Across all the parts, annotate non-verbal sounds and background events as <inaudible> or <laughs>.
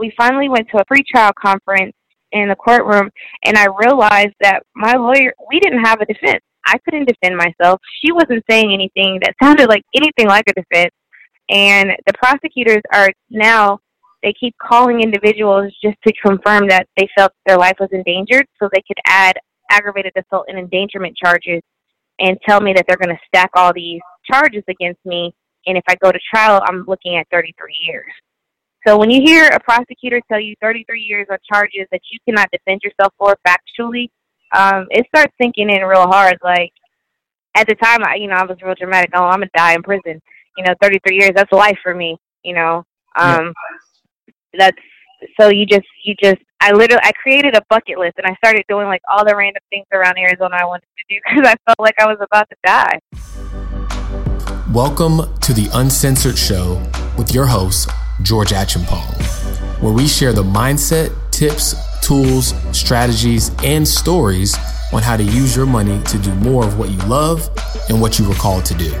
we finally went to a pre-trial conference in the courtroom, and I realized that my lawyer, we didn't have a defense. I couldn't defend myself. She wasn't saying anything that sounded like anything like a defense. And the prosecutors are now, they keep calling individuals just to confirm that they felt their life was endangered so they could add aggravated assault and endangerment charges and tell me that they're going to stack all these charges against me. And if I go to trial, I'm looking at 33 years. So when you hear a prosecutor tell you 33 years on charges that you cannot defend yourself for factually, um, it starts sinking in real hard. Like at the time, I, you know, I was real dramatic. Oh, I'm gonna die in prison. You know, 33 years, that's life for me. You know, um, yeah. that's so you just you just I literally I created a bucket list and I started doing like all the random things around Arizona I wanted to do <laughs> because I felt like I was about to die. Welcome to the Uncensored Show with your host George Achampong, where we share the mindset, tips, tools, strategies, and stories on how to use your money to do more of what you love and what you were called to do.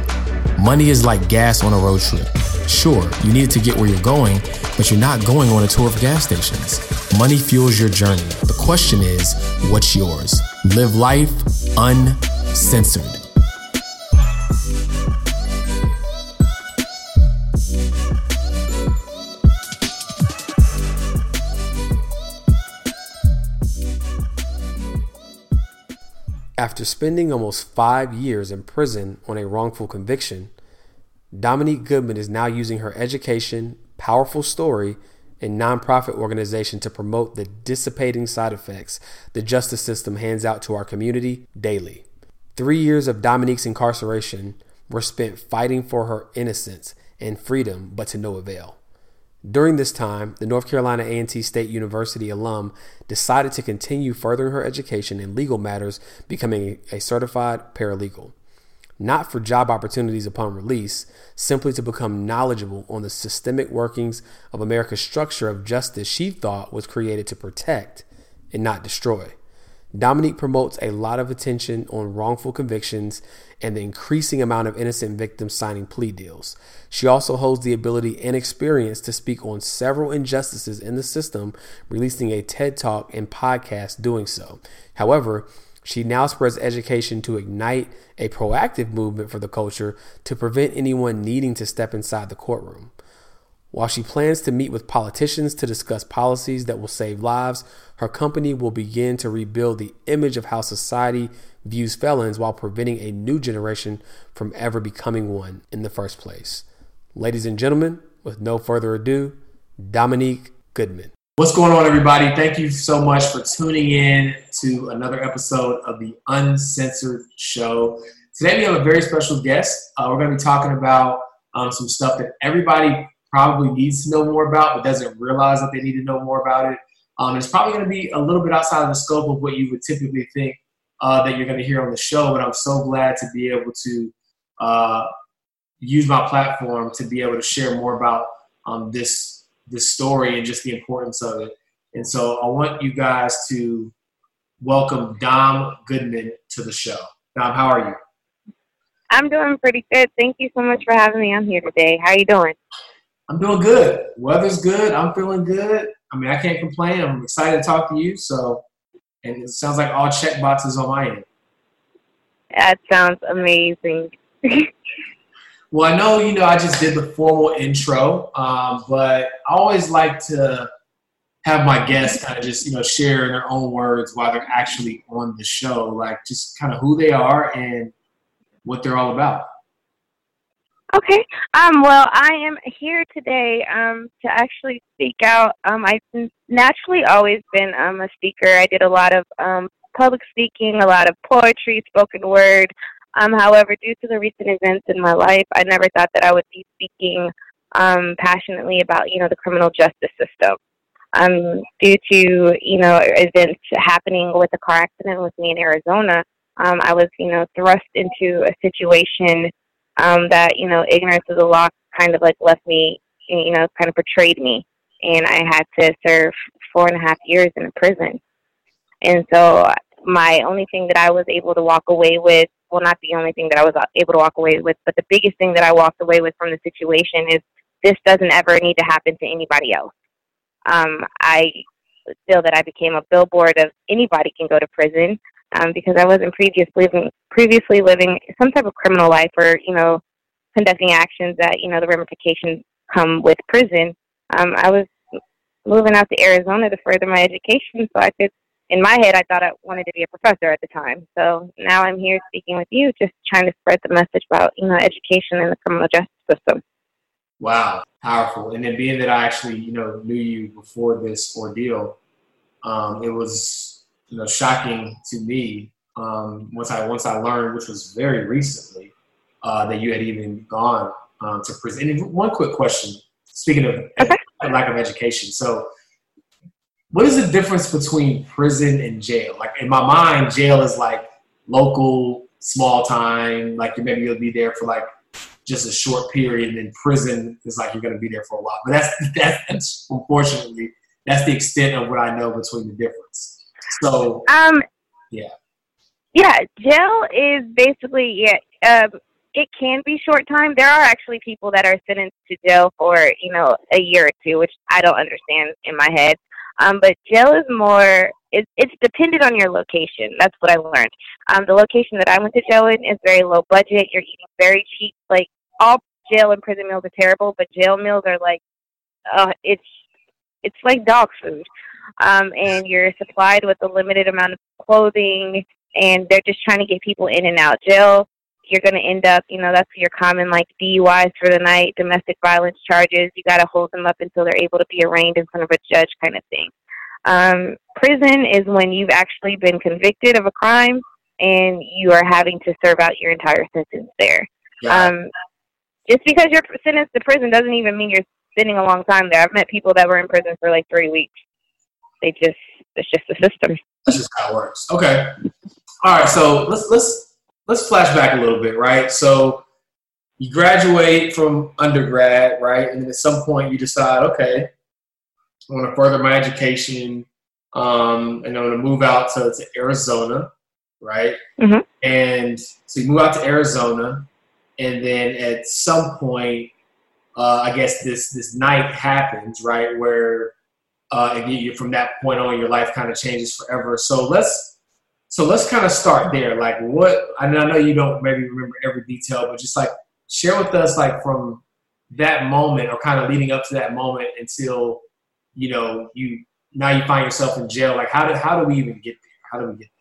Money is like gas on a road trip. Sure, you need it to get where you're going, but you're not going on a tour of gas stations. Money fuels your journey. The question is, what's yours? Live life uncensored. After spending almost five years in prison on a wrongful conviction, Dominique Goodmond is now using her education, powerful story, and nonprofit organization to promote the dissipating side effects the justice system hands out to our community daily. Three years of Dominique's incarceration were spent fighting for her innocence and freedom, but to no avail. During this time, the North Carolina A&T State University alum decided to continue furthering her education in legal matters, becoming a certified paralegal. Not for job opportunities upon release, simply to become knowledgeable on the systemic workings of America's structure of justice she thought was created to protect and not destroy. Dominique promotes a lot of attention on wrongful convictions and the increasing amount of innocent victims signing plea deals. She also holds the ability and experience to speak on several injustices in the system, releasing a TED Talk and podcast doing so. However, she now spreads education to ignite a proactive movement for the culture to prevent anyone needing to step inside the courtroom. While she plans to meet with politicians to discuss policies that will save lives, her company will begin to rebuild the image of how society views felons while preventing a new generation from ever becoming one in the first place. Ladies and gentlemen, with no further ado, Dominique Goodmond. What's going on, everybody? Thank you so much for tuning in to another episode of the Uncensored Show. Today, we have a very special guest. Uh, we're going to be talking about um, some stuff that everybody probably needs to know more about, but doesn't realize that they need to know more about it. Um, it's probably going to be a little bit outside of the scope of what you would typically think uh, that you're going to hear on the show, but I'm so glad to be able to uh, use my platform to be able to share more about um, this this story and just the importance of it. And so I want you guys to welcome Dom Goodmond to the show. Dom, how are you? I'm doing pretty good. Thank you so much for having me on here today. How are you doing? I'm doing good. Weather's good. I'm feeling good. I mean, I can't complain. I'm excited to talk to you. So, and it sounds like all check boxes on my end. That sounds amazing. <laughs> well, I know you know I just did the formal intro, um, but I always like to have my guests kind of just you know share in their own words while they're actually on the show, like just kind of who they are and what they're all about. Okay. Um, well, I am here today um, to actually speak out. Um, I've naturally always been um, a speaker. I did a lot of um, public speaking, a lot of poetry, spoken word. Um, however, due to the recent events in my life, I never thought that I would be speaking um, passionately about, you know, the criminal justice system. Um, due to, you know, events happening with a car accident with me in Arizona, um, I was, you know, thrust into a situation um, that you know ignorance of the law kind of like left me, you know, kind of betrayed me, and I had to serve four and a half years in a prison. And so my only thing that I was able to walk away with, well, not the only thing that I was able to walk away with, but the biggest thing that I walked away with from the situation is this doesn't ever need to happen to anybody else. Um, I feel that I became a billboard of anybody can go to prison um, because I wasn't previously living previously living some type of criminal life or you know conducting actions that you know the ramifications come with prison. Um, I was moving out to Arizona to further my education so I could. In my head, I thought I wanted to be a professor at the time. So now I'm here speaking with you, just trying to spread the message about you know education in the criminal justice system. Wow, powerful! And then being that I actually you know knew you before this ordeal, um, it was you know shocking to me um, once I once I learned, which was very recently, uh, that you had even gone um, to prison. And one quick question: speaking of okay. lack of education, so what is the difference between prison and jail? Like in my mind, jail is like local, small time. Like maybe you'll be there for like just a short period, and then prison is like you're going to be there for a while. But that's that's unfortunately that's the extent of what I know between the difference. So, um, yeah, yeah, jail is basically yeah. Um, it can be short time. There are actually people that are sentenced to jail for you know a year or two, which I don't understand in my head. Um, but jail is more. It's it's dependent on your location. That's what I learned. Um, the location that I went to jail in is very low budget. You're eating very cheap. Like all jail and prison meals are terrible, but jail meals are like, uh, it's it's like dog food. Um, and you're supplied with a limited amount of clothing, and they're just trying to get people in and out. Jail, you're going to end up, you know, that's your common like DUIs for the night, domestic violence charges. You got to hold them up until they're able to be arraigned in front of a judge, kind of thing. Um, prison is when you've actually been convicted of a crime and you are having to serve out your entire sentence there. Yeah. Um, just because you're sentenced to prison doesn't even mean you're spending a long time there. I've met people that were in prison for like three weeks. They just it's just the system. That's just how it works. Okay. All right. So let's let's let's flash back a little bit, right? So you graduate from undergrad, right? And then at some point you decide, okay, I want to further my education, um, and I'm going to move out to, to Arizona, right? Mm-hmm. And so you move out to Arizona, and then at some point uh, I guess this this night happens, right? Where uh, and you, from that point on, your life kind of changes forever. So let's so let's kind of start there. Like, what? I know you don't maybe remember every detail, but just like share with us, like from that moment or kind of leading up to that moment until you know you now you find yourself in jail. Like, how did how do we even get there? How do we get there?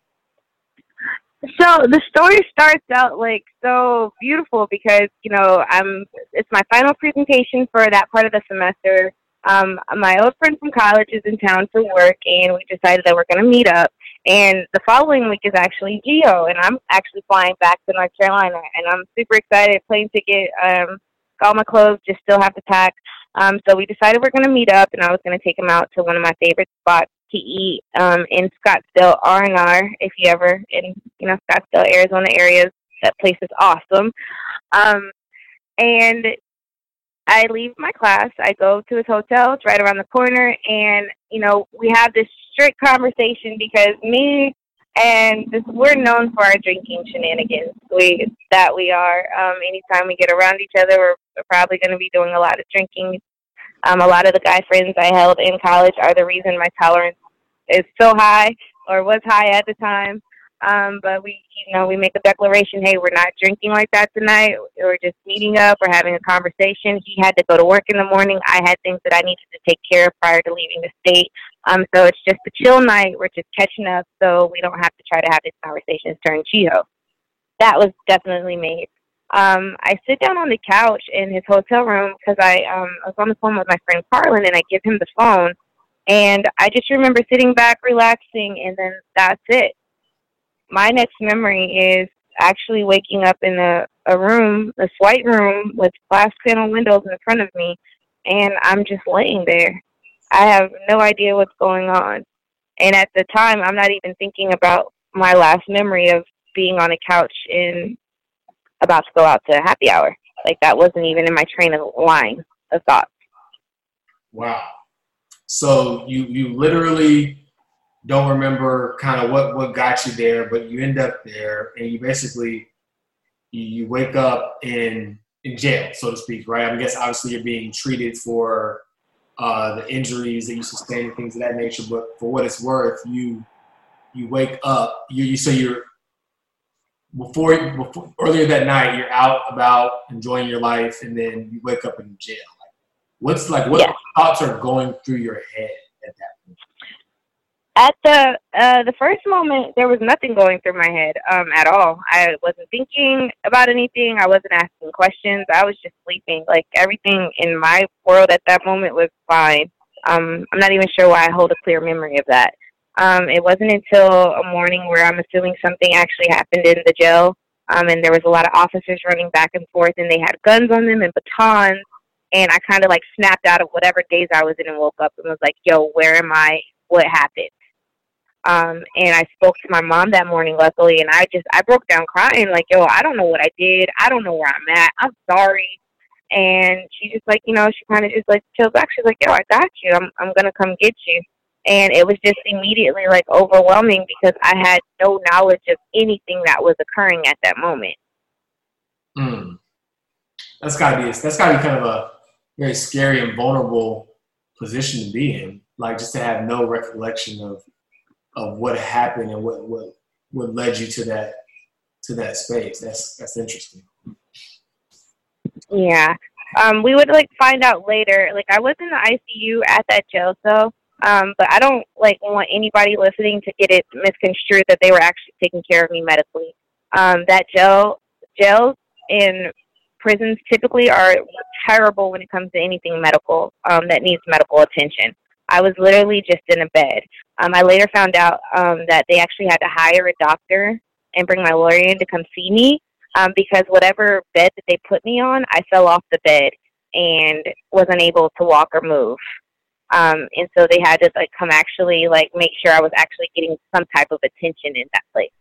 So the story starts out like so beautiful because you know I'm it's my final presentation for that part of the semester. Um, my old friend from college is in town for work, and we decided that we're going to meet up. And the following week is actually GHOE, and I'm actually flying back to North Carolina, and I'm super excited. Plane ticket, um, got all my clothes, just still have to pack. Um, so we decided we're going to meet up, and I was going to take him out to one of my favorite spots to eat um, in Scottsdale R and R. If you ever in you know Scottsdale, Arizona areas, that place is awesome. Um, and I leave my class. I go to his hotel. It's right around the corner, and you know we have this strict conversation because me and this, we're known for our drinking shenanigans. We that we are. Um, anytime we get around each other, we're, we're probably going to be doing a lot of drinking. Um, a lot of the guy friends I held in college are the reason my tolerance is so high or was high at the time. Um, but we, you know, we make a declaration, hey, we're not drinking like that tonight. We're just meeting up. We're having a conversation. He had to go to work in the morning. I had things that I needed to take care of prior to leaving the state. Um, so it's just a chill night. We're just catching up so we don't have to try to have these conversations during GHOE. That was definitely made. Um, I sit down on the couch in his hotel room because I, um, I was on the phone with my friend Carlin and I give him the phone and I just remember sitting back, relaxing, and then that's it. My next memory is actually waking up in a, a room, this white room with glass panel windows in front of me, and I'm just laying there. I have no idea what's going on. And at the time, I'm not even thinking about my last memory of being on a couch and about to go out to happy hour. Like that wasn't even in my train of line of thoughts. Wow. So you you literally don't remember kind of what what got you there, but you end up there, and you basically you, you wake up in in jail, so to speak, right? I guess obviously you're being treated for uh, the injuries that you sustained and things of that nature. But for what it's worth, you you wake up. You, you so you're before, before earlier that night. You're out about enjoying your life, and then you wake up in jail. Like, what's like what yeah. thoughts are going through your head at that point? At the uh, the first moment, there was nothing going through my head um, at all. I wasn't thinking about anything. I wasn't asking questions. I was just sleeping. Like everything in my world at that moment was fine. Um, I'm not even sure why I hold a clear memory of that. Um, it wasn't until a morning where I'm assuming something actually happened in the jail, um, and there was a lot of officers running back and forth, and they had guns on them and batons. And I kind of like snapped out of whatever daze I was in and woke up and was like, "Yo, where am I? What happened?" Um, and I spoke to my mom that morning, luckily, and I just I broke down crying, like, "Yo, I don't know what I did. I don't know where I'm at. I'm sorry." And she just like, you know, she kind of just like chilled back. She's like, "Yo, I got you. I'm I'm gonna come get you." and it was just immediately like overwhelming because I had no knowledge of anything that was occurring at that moment. Hmm. That's gotta be that's gotta be kind of a very scary and vulnerable position to be in. Like just to have no recollection of of what happened and what what what led you to that to that space. That's that's interesting. Yeah. Um, we would like find out later. Like I was in the ICU at that jail cell, um, but I don't like want anybody listening to get it misconstrued that they were actually taking care of me medically. Um, that jail jails and prisons typically are terrible when it comes to anything medical um, that needs medical attention. I was literally just in a bed. Um, I later found out um, that they actually had to hire a doctor and bring my lawyer in to come see me um, because whatever bed that they put me on, I fell off the bed and was unable to walk or move. Um, and so they had to like come actually like make sure I was actually getting some type of attention in that place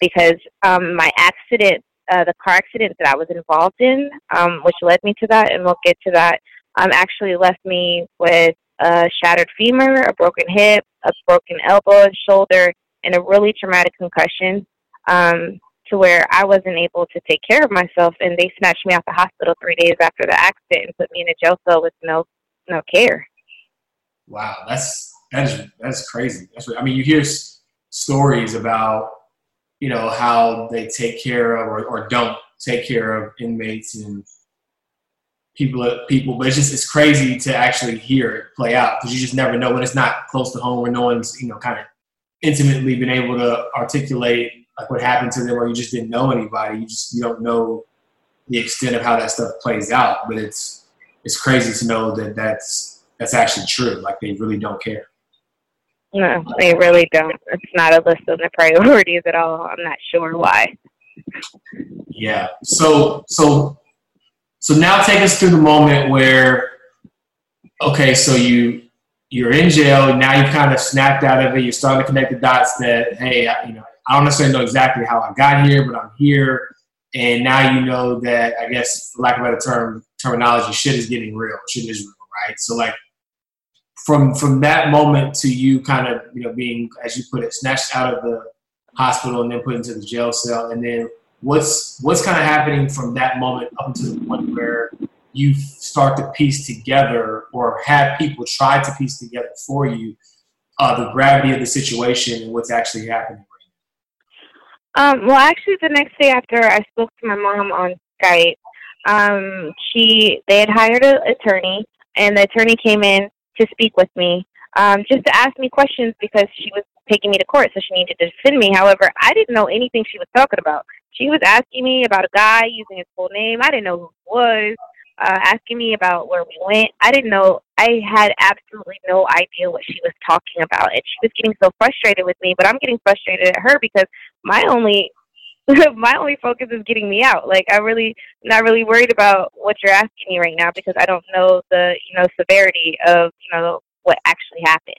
because um, my accident, uh, the car accident that I was involved in, um, which led me to that, and we'll get to that, um, actually left me with a shattered femur, a broken hip, a broken elbow and shoulder, and a really traumatic concussion. Um, to where I wasn't able to take care of myself, and they snatched me out the hospital three days after the accident and put me in a jail cell with no no care. Wow, that's that is that's crazy. That's I mean, you hear s- stories about you know how they take care of or, or don't take care of inmates and people people, but it's just it's crazy to actually hear it play out because you just never know when it's not close to home where no one's you know kind of intimately been able to articulate like what happened to them or you just didn't know anybody. You just you don't know the extent of how that stuff plays out, but it's it's crazy to know that that's that's actually true. Like they really don't care. No, they really don't. It's not a list of the priorities at all. I'm not sure why. Yeah. So so so now take us through the moment where okay, so you you're in jail, now you've kind of snapped out of it, you're starting to connect the dots that, hey, I, you know, I don't necessarily know exactly how I got here, but I'm here. And now you know that I guess for lack of a better term terminology, shit is getting real. Shit is real, right? So like from from that moment to you kind of you know being as you put it snatched out of the hospital and then put into the jail cell and then what's what's kind of happening from that moment up until the point where you start to piece together or have people try to piece together for you uh, the gravity of the situation and what's actually happening um, well actually the next day after i spoke to my mom on skype um, she they had hired an attorney and the attorney came in to speak with me, um, just to ask me questions because she was taking me to court, so she needed to defend me. However, I didn't know anything she was talking about. She was asking me about a guy using his full name. I didn't know who he was. Uh, asking me about where we went. I didn't know. I had absolutely no idea what she was talking about, and she was getting so frustrated with me. But I'm getting frustrated at her because my only <laughs> my only focus is getting me out. Like I really not really worried about what you're asking me right now because I don't know the you know severity of you know what actually happened.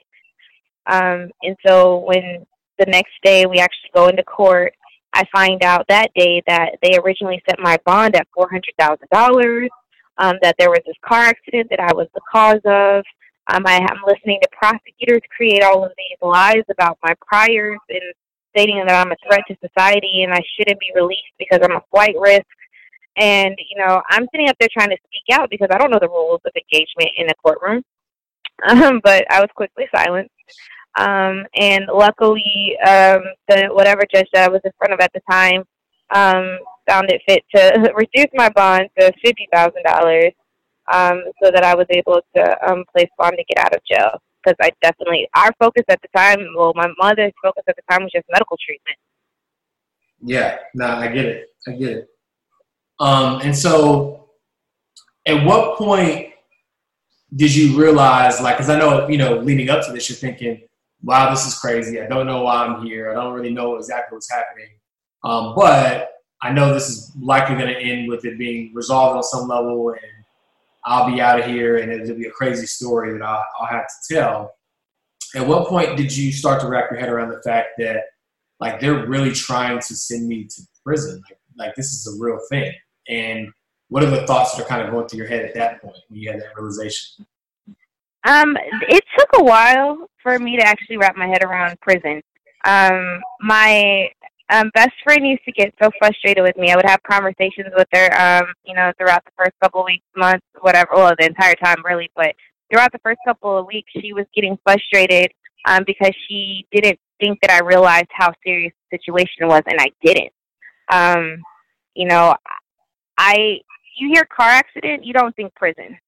Um, and so when the next day we actually go into court, I find out that day that they originally set my bond at four hundred thousand dollars. Um, that there was this car accident that I was the cause of. Um, I am listening to prosecutors create all of these lies about my priors and stating that I'm a threat to society and I shouldn't be released because I'm a flight risk. And, you know, I'm sitting up there trying to speak out because I don't know the rules of engagement in a courtroom. <laughs> um, but I was quickly silenced. Um, and luckily, um, the whatever judge that I was in front of at the time um, found it fit to <laughs> reduce my bond to fifty thousand dollars, um, so that I was able to um, place bond to get out of jail. Because I definitely, our focus at the time, well, my mother's focus at the time was just medical treatment. Yeah, no, I get it. I get it. Um, and so, at what point did you realize, like, because I know, you know, leading up to this, you're thinking, wow, this is crazy. I don't know why I'm here. I don't really know exactly what's happening. Um, but I know this is likely going to end with it being resolved on some level, and I'll be out of here, and it'll be a crazy story that I'll, I'll have to tell. At what point did you start to wrap your head around the fact that, like, they're really trying to send me to prison? Like, like this is a real thing. And what are the thoughts that are kind of going through your head at that point when you had that realization? Um, it took a while for me to actually wrap my head around prison. Um, my um, best friend used to get so frustrated with me. I would have conversations with her, um, you know, throughout the first couple of weeks, months, whatever, well, the entire time really, but throughout the first couple of weeks, she was getting frustrated um, because she didn't think that I realized how serious the situation was, and I didn't. Um, you know, I you hear car accident, you don't think prison.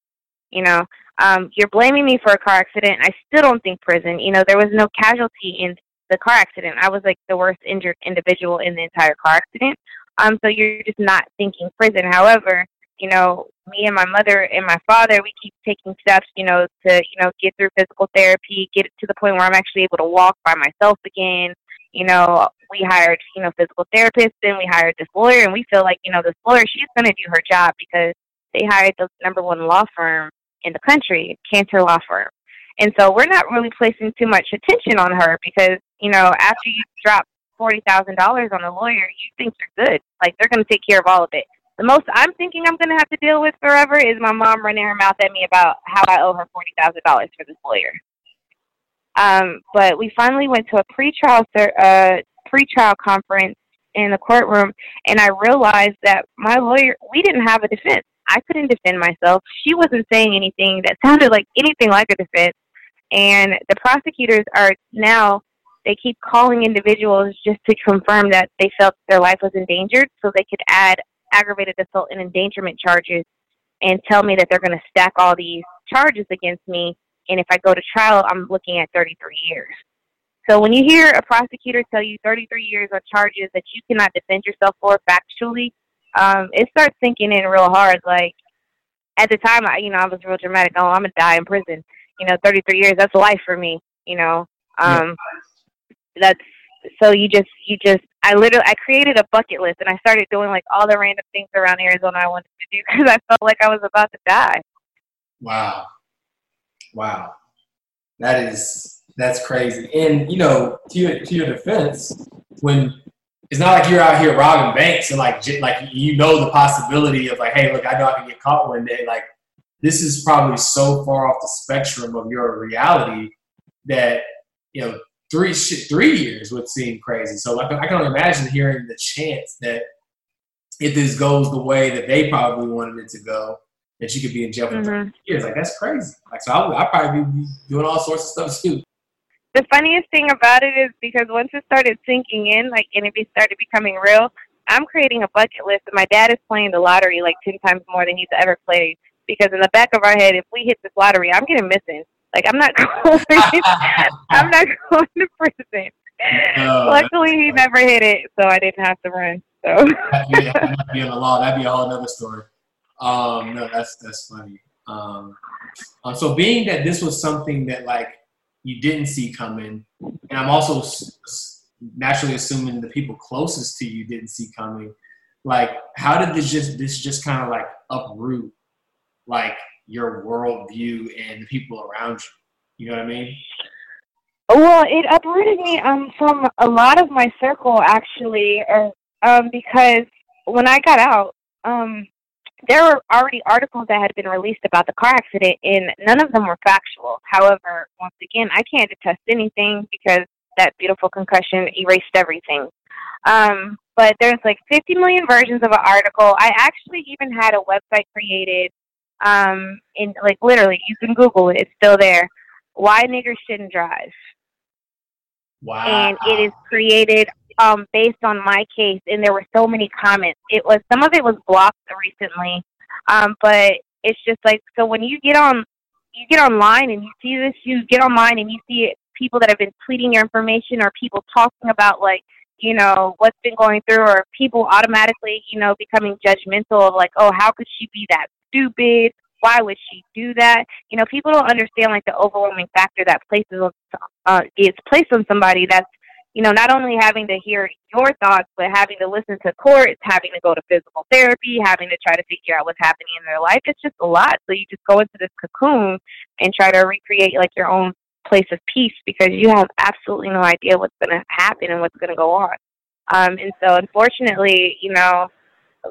You know, um, you're blaming me for a car accident. I still don't think prison. You know, there was no casualty in the car accident. I was like the worst injured individual in the entire car accident. Um, so you're just not thinking prison. However, you know, me and my mother and my father, we keep taking steps, you know, to, you know, get through physical therapy, get to the point where I'm actually able to walk by myself again. You know, we hired, you know, physical therapists and we hired this lawyer and we feel like, you know, this lawyer, she's going to do her job because they hired the number one law firm in the country, Cantor Law Firm. And so we're not really placing too much attention on her because, you know, after you drop $40,000 on a lawyer, you think you're good. Like they're going to take care of all of it. The most I'm thinking I'm going to have to deal with forever is my mom running her mouth at me about how I owe her $40,000 for this lawyer. Um, but we finally went to a pretrial uh, pretrial conference in the courtroom, and I realized that my lawyer we didn't have a defense. I couldn't defend myself. She wasn't saying anything that sounded like anything like a defense. And the prosecutors are now, they keep calling individuals just to confirm that they felt their life was endangered so they could add aggravated assault and endangerment charges and tell me that they're going to stack all these charges against me. And if I go to trial, I'm looking at 33 years. So when you hear a prosecutor tell you 33 years on charges that you cannot defend yourself for factually, um, it starts sinking in real hard. Like at the time, I, you know, I was real dramatic. Oh, I'm gonna die in prison. You know, 33 years. That's life for me. You know, um, yeah. that's so you just you just I literally I created a bucket list and I started doing like all the random things around Arizona I wanted to do <laughs> because I felt like I was about to die. Wow, wow, that is that's crazy. And you know, to your to your defense, when it's not like you're out here robbing banks and like like you know the possibility of like, hey, look, I know I can get caught one day. Like this is probably so far off the spectrum of your reality that you know three three years would seem crazy. So I can, I can only imagine hearing the chance that if this goes the way that they probably wanted it to go, that you could be in jail for mm-hmm. years. Like that's crazy. Like so, I would I probably be doing all sorts of stuff too the funniest thing about it is because once it started sinking in, like, and it started becoming real, I'm creating a bucket list, and my dad is playing the lottery like 10 times more than he's ever played. Because in the back of our head, if we hit this lottery, I'm getting missing. Like, I'm not <laughs> going, <laughs> I'm not going to prison. No, Luckily, he never hit it, so I didn't have to run. So that'd, be, that'd be in the law. That'd be a whole other story. Um, no, that's that's funny. Um, uh, so being that this was something that like you didn't see coming, and I'm also naturally assuming the people closest to you didn't see coming. Like, how did this just this just kind of like uproot like your worldview and the people around you? You know what I mean? Well, it uprooted me um from a lot of my circle actually, or um because when I got out, um there were already articles that had been released about the car accident, and none of them were factual. However, once again, I can't attest anything because that beautiful concussion erased everything. Um, but there's like 50 million versions of an article. I actually even had a website created, um, in like literally, you can Google it; it's still there. why niggers shouldn't drive. Wow. And it is created um, based on my case, and there were so many comments. It was some of it was blocked recently, um, but it's just like so when you get on, you get online and you see this, you get online and you see it, people that have been tweeting your information or people talking about like you know what's been going through, or people automatically you know becoming judgmental of like, oh, how could she be that stupid? Why would she do that? You know, people don't understand like the overwhelming factor that places on, uh, is placed on somebody that's you know, not only having to hear your thoughts, but having to listen to courts, having to go to physical therapy, having to try to figure out what's happening in their life. It's just a lot. So you just go into this cocoon and try to recreate like your own place of peace because you have absolutely no idea what's going to happen and what's going to go on. Um, and so unfortunately, you know,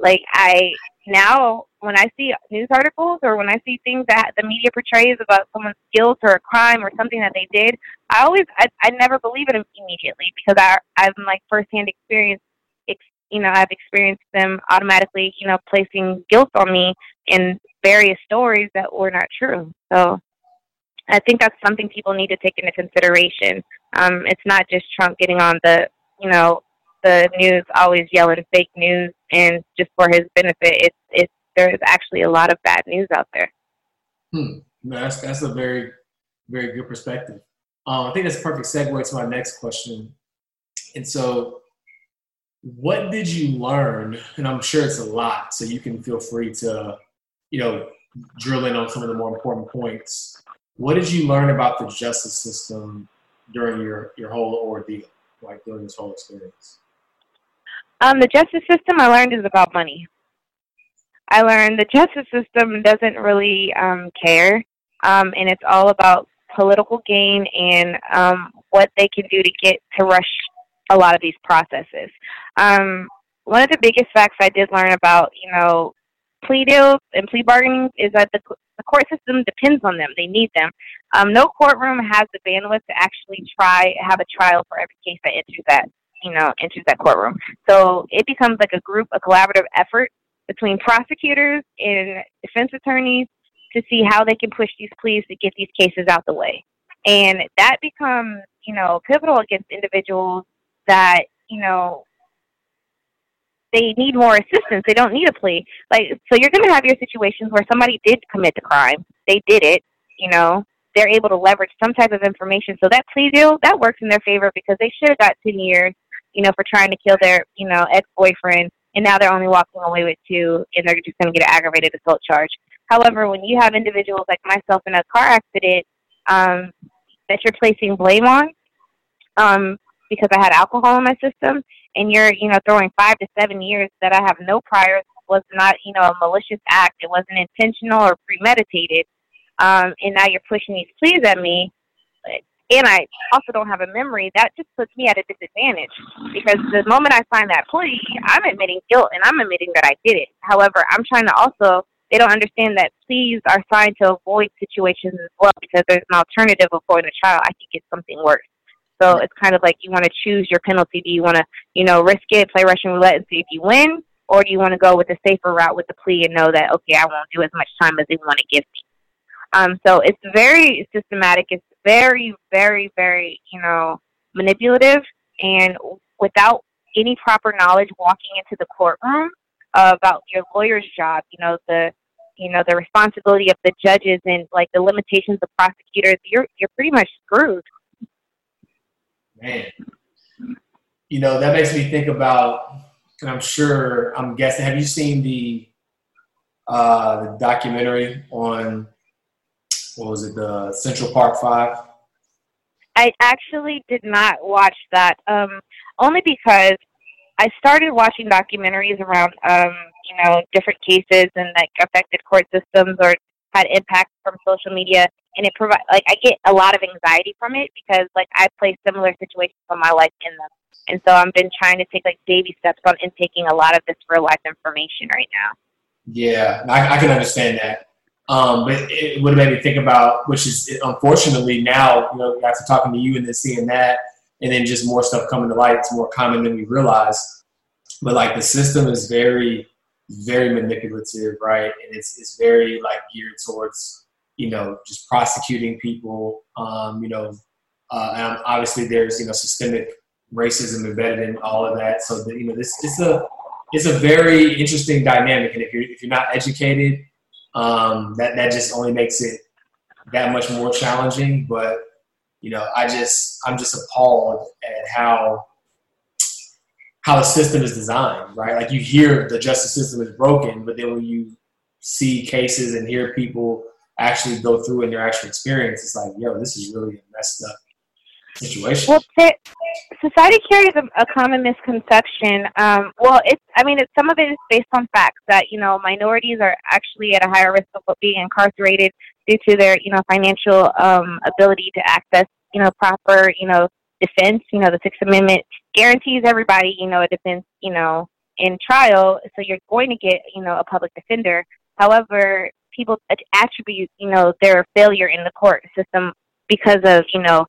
like I now when I see news articles or when I see things that the media portrays about someone's guilt or a crime or something that they did, I always I, I never believe it immediately because I I've like firsthand experience ex, you know I've experienced them automatically you know placing guilt on me in various stories that were not true. So I think that's something people need to take into consideration. Um, it's not just Trump getting on the you know the news always yelling fake news and just for his benefit. It's it's there's actually a lot of bad news out there. Hmm. No, that's that's a very very good perspective. Um, I think that's a perfect segue to my next question. And so, what did you learn? And I'm sure it's a lot, so you can feel free to, you know, drill in on some of the more important points. What did you learn about the justice system during your your whole ordeal, like during this whole experience? Um, the justice system I learned is about money. I learned the justice system doesn't really um, care, um, and it's all about political gain and um, what they can do to get to rush a lot of these processes. Um, one of the biggest facts I did learn about, you know, plea deals and plea bargaining is that the, the court system depends on them. They need them. Um, no courtroom has the bandwidth to actually try have a trial for every case that enters that you know enters that courtroom. So it becomes like a group, a collaborative effort between prosecutors and defense attorneys to see how they can push these pleas to get these cases out the way. And that becomes, you know, pivotal against individuals that, you know, they need more assistance. They don't need a plea. Like, so you're going to have your situations where somebody did commit the crime. They did it, you know, they're able to leverage some type of information. So that plea deal, that works in their favor because they should have got 10 years, you know, for trying to kill their, you know, ex-boyfriend. And now they're only walking away with two and they're just going to get an aggravated assault charge. However, when you have individuals like myself in a car accident um, that you're placing blame on um, because I had alcohol in my system, and you're you know throwing five to seven years that I have no priors was not you know a malicious act. It wasn't intentional or premeditated, um, and now you're pushing these pleas at me. And I also don't have a memory. That just puts me at a disadvantage because the moment I sign that plea, I'm admitting guilt and I'm admitting that I did it. However, I'm trying to also they don't understand that pleas are signed to avoid situations as well because there's an alternative of going to trial. I think it's something worse. So it's kind of like you want to choose your penalty. Do you want to, you know, risk it, play Russian roulette and see if you win? Or do you want to go with the safer route with the plea and know that, okay, I won't do as much time as they want to give me? Um, so it's very systematic. It's very, very, very, you know, manipulative. And without any proper knowledge walking into the courtroom about your lawyer's job, you know, the you know the responsibility of the judges and like the limitations of prosecutors you're you're pretty much screwed man you know that makes me think about and i'm sure i'm guessing have you seen the uh the documentary on what was it the central park five i actually did not watch that um only because I started watching documentaries around, um, you know, different cases and like affected court systems or had impact from social media, and it provide like I get a lot of anxiety from it because like I play similar situations in my life in them, and so I've been trying to take like baby steps on intaking a lot of this real life information right now. Yeah, I, I can understand that. Um, but it would have made me think about, which is unfortunately now, you know, after talking to you and then seeing that, and then just more stuff coming to light. It's more common than we realize. But like the system is very, very manipulative, right? And it's it's very like geared towards you know, just prosecuting people. Um, you know, uh, obviously there's you know systemic racism embedded in all of that. So that, you know, this it's a it's a very interesting dynamic, and if you're if you're not educated, um, that that just only makes it that much more challenging. But you know, I just I'm just appalled at how how the system is designed, right? Like you hear the justice system is broken, but then when you see cases and hear people actually go through in their actual experience, it's like, yo, this is really a messed up situation. Well, society carries a, a common misconception. Um, well, it's I mean, it's, some of it is based on facts that you know minorities are actually at a higher risk of being incarcerated due to their you know financial um, ability to access you know proper you know defense. You know, the Sixth Amendment guarantees everybody, you know, a defense, you know, in trial. So you're going to get, you know, a public defender. However, people attribute, you know, their failure in the court system because of, you know,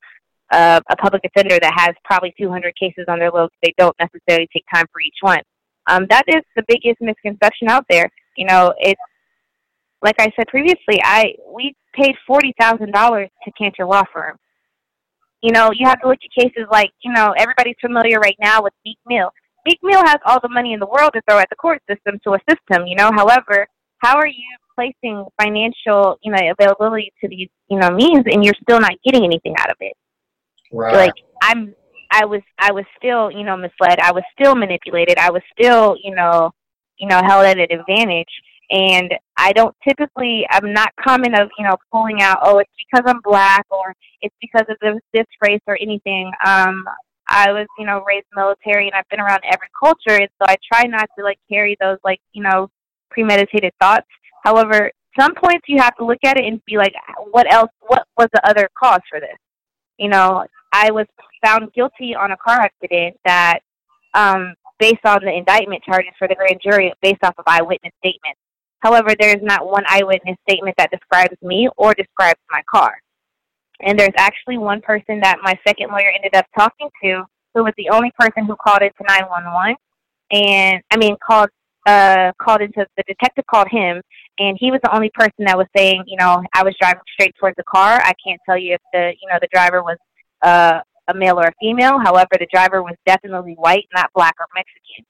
uh, a public defender that has probably 200 cases on their load. They don't necessarily take time for each one. Um, that is the biggest misconception out there. You know, it's like I said previously. I we paid forty thousand dollars to Cantor Law Firm. You know, you have to look at cases like, you know, everybody's familiar right now with Meek Mill. Meek Mill has all the money in the world to throw at the court system to assist him, you know. However, how are you placing financial, you know, availability to these, you know, means and you're still not getting anything out of it? Right. Like I'm I was I was still, you know, misled. I was still manipulated. I was still, you know, you know, held at an advantage. And I don't typically, I'm not common of, you know, pulling out, oh, it's because I'm black or it's because of this, this race or anything. Um, I was, you know, raised military and I've been around every culture. And so I try not to like carry those like, you know, premeditated thoughts. However, some points you have to look at it and be like, what else, what was the other cause for this? You know, I was found guilty on a car accident that, um, based on the indictment charges for the grand jury, based off of eyewitness statements. However, there is not one eyewitness statement that describes me or describes my car. And there's actually one person that my second lawyer ended up talking to who was the only person who called into 911. And I mean, called uh called into the detective called him and he was the only person that was saying you know i was driving straight towards the car i can't tell you if the you know the driver was uh a male or a female however the driver was definitely white not black or mexican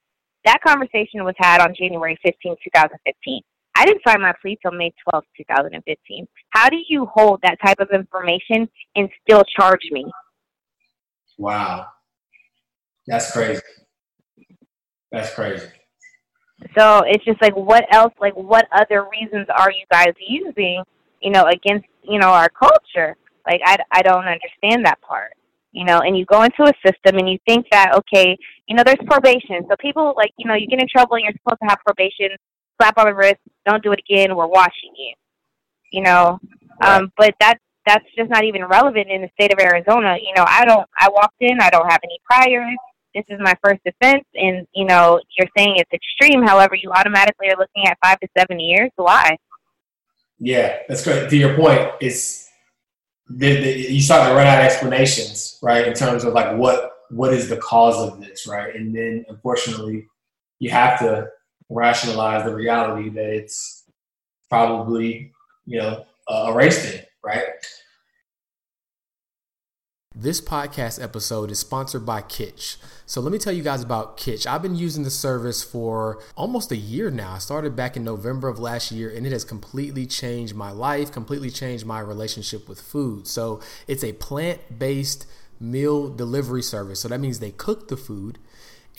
that conversation was had on january 15 2015 I didn't sign my plea till May 12, 2015. How do you hold that type of information and still charge me? Wow. That's crazy. That's crazy. So it's just like, what else, like, what other reasons are you guys using, you know, against, you know, our culture? Like, I, I don't understand that part, you know, and you go into a system and you think that, okay, you know, there's probation. So people, like, you know, you get in trouble and you're supposed to have probation slap on the wrist, don't do it again, we're watching you. You know, um, but that that's just not even relevant in the state of Arizona. You know, I don't. I walked in. I don't have any priors. This is my first offense, and you know, you're saying it's extreme. However, you automatically are looking at five to seven years. Why? Yeah, that's great. To your point, it's the, the, you start to run out of explanations, right? In terms of like what what is the cause of this, right? And then unfortunately, you have to rationalize the reality that it's probably, you know, a race thing, right? This podcast episode is sponsored by Kitch. So let me tell you guys about Kitch. I've been using the service for almost a year now. I started back in November of last year and it has completely changed my life, completely changed my relationship with food. So it's a plant based meal delivery service. So that means they cook the food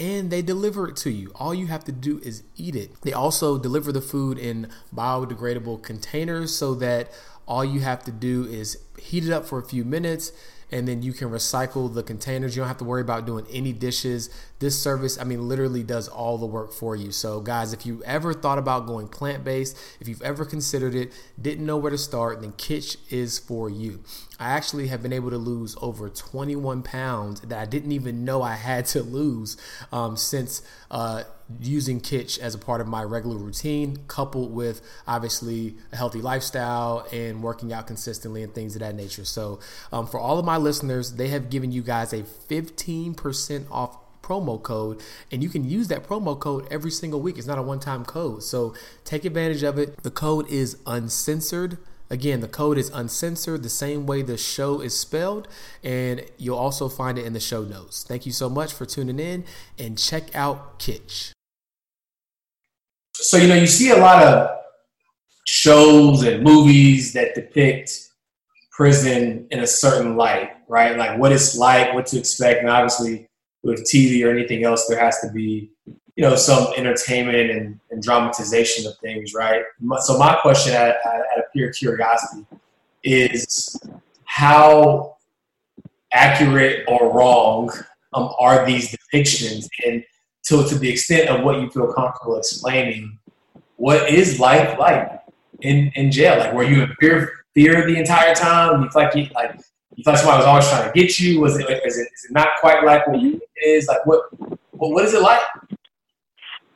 and they deliver it to you. All you have to do is eat it. They also deliver the food in biodegradable containers so that all you have to do is heat it up for a few minutes and then you can recycle the containers. You don't have to worry about doing any dishes. This service, I mean, literally does all the work for you. So, guys, if you ever thought about going plant based, if you've ever considered it, didn't know where to start, then Kitch is for you. I actually have been able to lose over 21 pounds that I didn't even know I had to lose um, since uh, using Kitch as a part of my regular routine, coupled with obviously a healthy lifestyle and working out consistently and things of that nature. So, um, for all of my listeners, they have given you guys a 15% off promo code and you can use that promo code every single week. It's not a one time code. So take advantage of it. The code is uncensored Again, the code is uncensored, the same way the show is spelled, and you'll also find it in the show notes. Thank you so much for tuning in and check out Kitch. So, you know, you see a lot of shows and movies that depict prison in a certain light, right? Like what it's like, what to expect. And obviously, with TV or anything else, there has to be, you know, some entertainment and, and dramatization of things, right? So my question, out, of pure curiosity, is how accurate or wrong um, are these depictions? And to to the extent of what you feel comfortable explaining, what is life like in in jail? Like, were you in fear fear the entire time? You feel like you, like you feel somebody was always trying to get you? Was it is it, is it not quite like what you is? Like, what what, what is it like?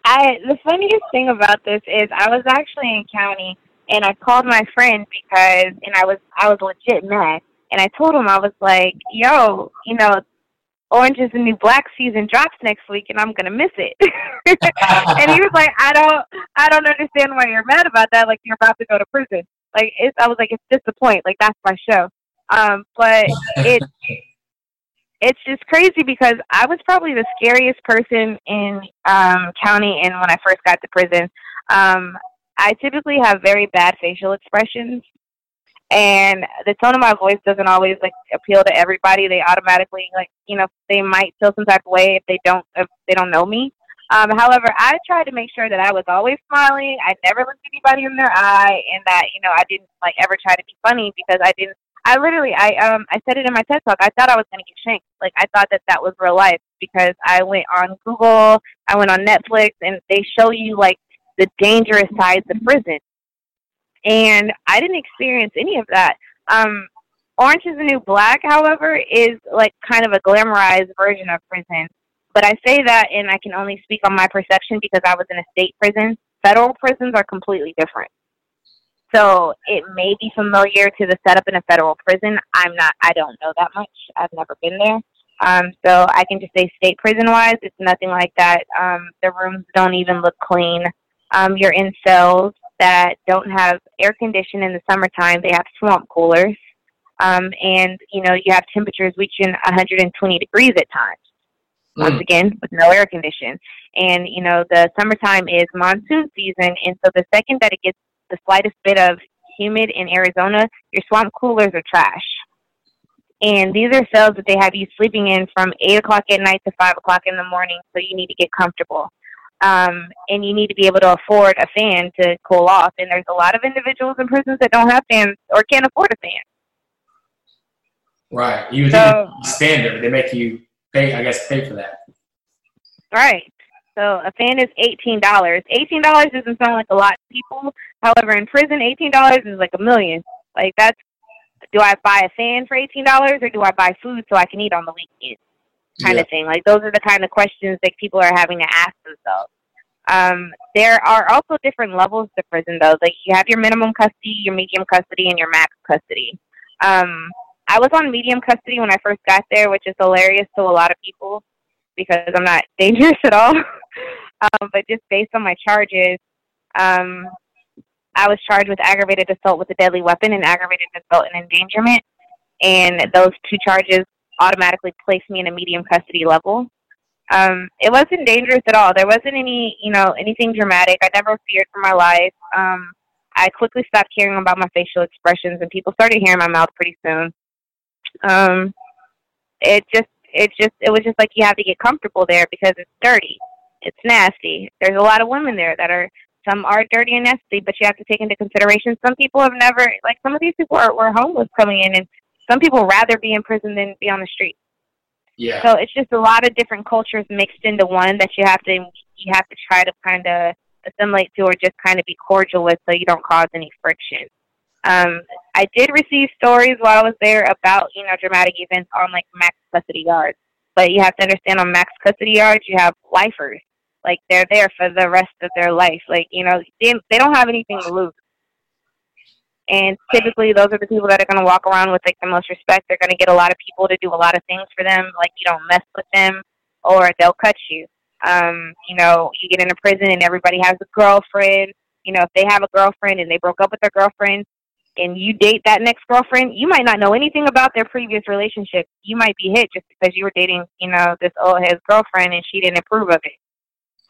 I the funniest thing about this is I was actually in county and I called my friend because and I was I was legit mad and I told him I was like, "Yo, you know, Orange is the New Black season drops next week, and I'm gonna miss it." <laughs> and he was like, "I don't, I don't understand why you're mad about that. Like you're about to go to prison." Like it's, I was like, "It's just the point. Like that's my show." Um, but it, <laughs> it's just crazy because I was probably the scariest person in um county, and when I first got to prison, um, I typically have very bad facial expressions and the tone of my voice doesn't always like appeal to everybody. They automatically like you know they might feel some type of way if they don't if they don't know me. Um, however, I tried to make sure that I was always smiling. I never looked anybody in their eye, and that you know I didn't like ever try to be funny because I didn't. I literally I um I said it in my TED talk. I thought I was gonna get shanked. Like I thought that that was real life because I went on Google, I went on Netflix, and they show you like the dangerous sides of prison and I didn't experience any of that. Um, Orange is the New Black, however, is like kind of a glamorized version of prison. But I say that, and I can only speak on my perception because I was in a state prison. Federal prisons are completely different. So it may be familiar to the setup in a federal prison. I'm not. I don't know that much. I've never been there. Um, so I can just say state prison wise, it's nothing like that. Um, the rooms don't even look clean. Um, you're in cells that don't have air conditioning in the summertime. They have swamp coolers. Um, and, you know, you have temperatures reaching 120 degrees at times. Mm. Once again, with no air conditioning. And, you know, the summertime is monsoon season. And so the second that it gets the slightest bit of humid in Arizona, your swamp coolers are trash. And these are cells that they have you sleeping in from 8 o'clock at night to 5 o'clock in the morning. So you need to get comfortable um, and you need to be able to afford a fan to cool off. And there's a lot of individuals in prisons that don't have fans or can't afford a fan. Right. You so, standard. They make you pay. I guess pay for that. Right. So a fan is eighteen dollars. Eighteen dollars doesn't sound like a lot to people. However, in prison, eighteen dollars is like a million. Like that's. Do I buy a fan for eighteen dollars, or do I buy food so I can eat on the weekends? kind yeah. of thing. Like those are the kind of questions that people are having to ask themselves. Um, there are also different levels to prison, though. Like you have your minimum custody, your medium custody, and your max custody. Um, I was on medium custody when I first got there, which is hilarious to a lot of people because I'm not <laughs> dangerous at all. <laughs> um, but just based on my charges, um, I was charged with aggravated assault with a deadly weapon and aggravated assault and endangerment. And those two charges automatically placed me in a medium custody level. Um, it wasn't dangerous at all. There wasn't any, you know, anything dramatic. I never feared for my life. Um, I quickly stopped caring about my facial expressions, and people started hearing my mouth pretty soon. Um, it just, it just, it was just like you have to get comfortable there because it's dirty, it's nasty. There's a lot of women there that are, some are dirty and nasty, but you have to take into consideration some people have never, like some of these people are were homeless coming in, and some people rather be in prison than be on the street. Yeah. So it's just a lot of different cultures mixed into one that you have to you have to try to kind of assimilate to or just kind of be cordial with so you don't cause any friction. Um, I did receive stories while I was there about you know dramatic events on like max custody yards, but you have to understand on max custody yards you have lifers, like they're there for the rest of their life. Like you know they they don't have anything to lose. And typically, those are the people that are going to walk around with like the most respect. They're going to get a lot of people to do a lot of things for them, like you don't mess with them, or they'll cut you. Um, you know, you get into prison and everybody has a girlfriend. You know, if they have a girlfriend and they broke up with their girlfriend, and you date that next girlfriend, you might not know anything about their previous relationship. You might be hit just because you were dating, you know, this old his girlfriend and she didn't approve of it.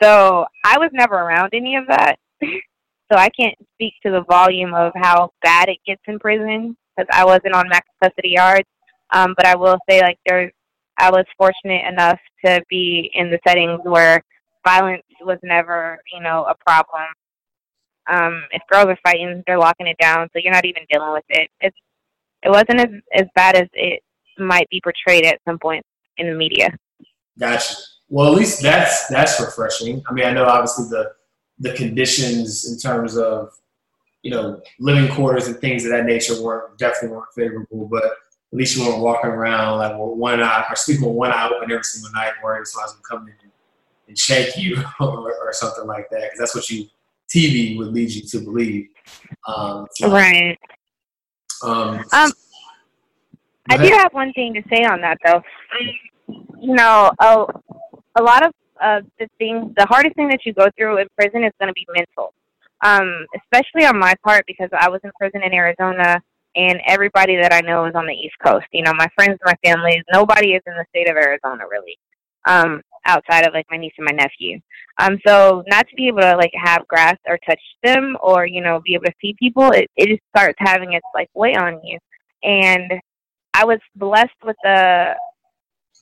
So I was never around any of that. <laughs> so I can't speak to the volume of how bad it gets in prison because I wasn't on max custody yards. Um, but I will say, like, there's, I was fortunate enough to be in the settings where violence was never, you know, a problem. Um, if girls are fighting, they're locking it down, so you're not even dealing with it. It's, it wasn't as as bad as it might be portrayed at some point in the media. Gotcha. Well, at least that's that's refreshing. I mean, I know obviously the the conditions in terms of you know living quarters and things of that nature weren't definitely weren't favorable, but at least you weren't walking around like with one eye or sleeping with one eye open every single night, worrying someone's gonna come in and shake you <laughs> or, or something like that, because that's what you TV would lead you to believe. Um, right. Um, um I do have one thing to say on that though. You know, a, a lot of uh, the things, the hardest thing that you go through in prison is going to be mental. Um, especially on my part because I was in prison in Arizona and everybody that I know is on the East Coast. You know, my friends, my family, nobody is in the state of Arizona really. Um, outside of like my niece and my nephew. Um, so not to be able to like have grass or touch them or you know be able to see people, it it just starts having its like weight on you. And I was blessed with the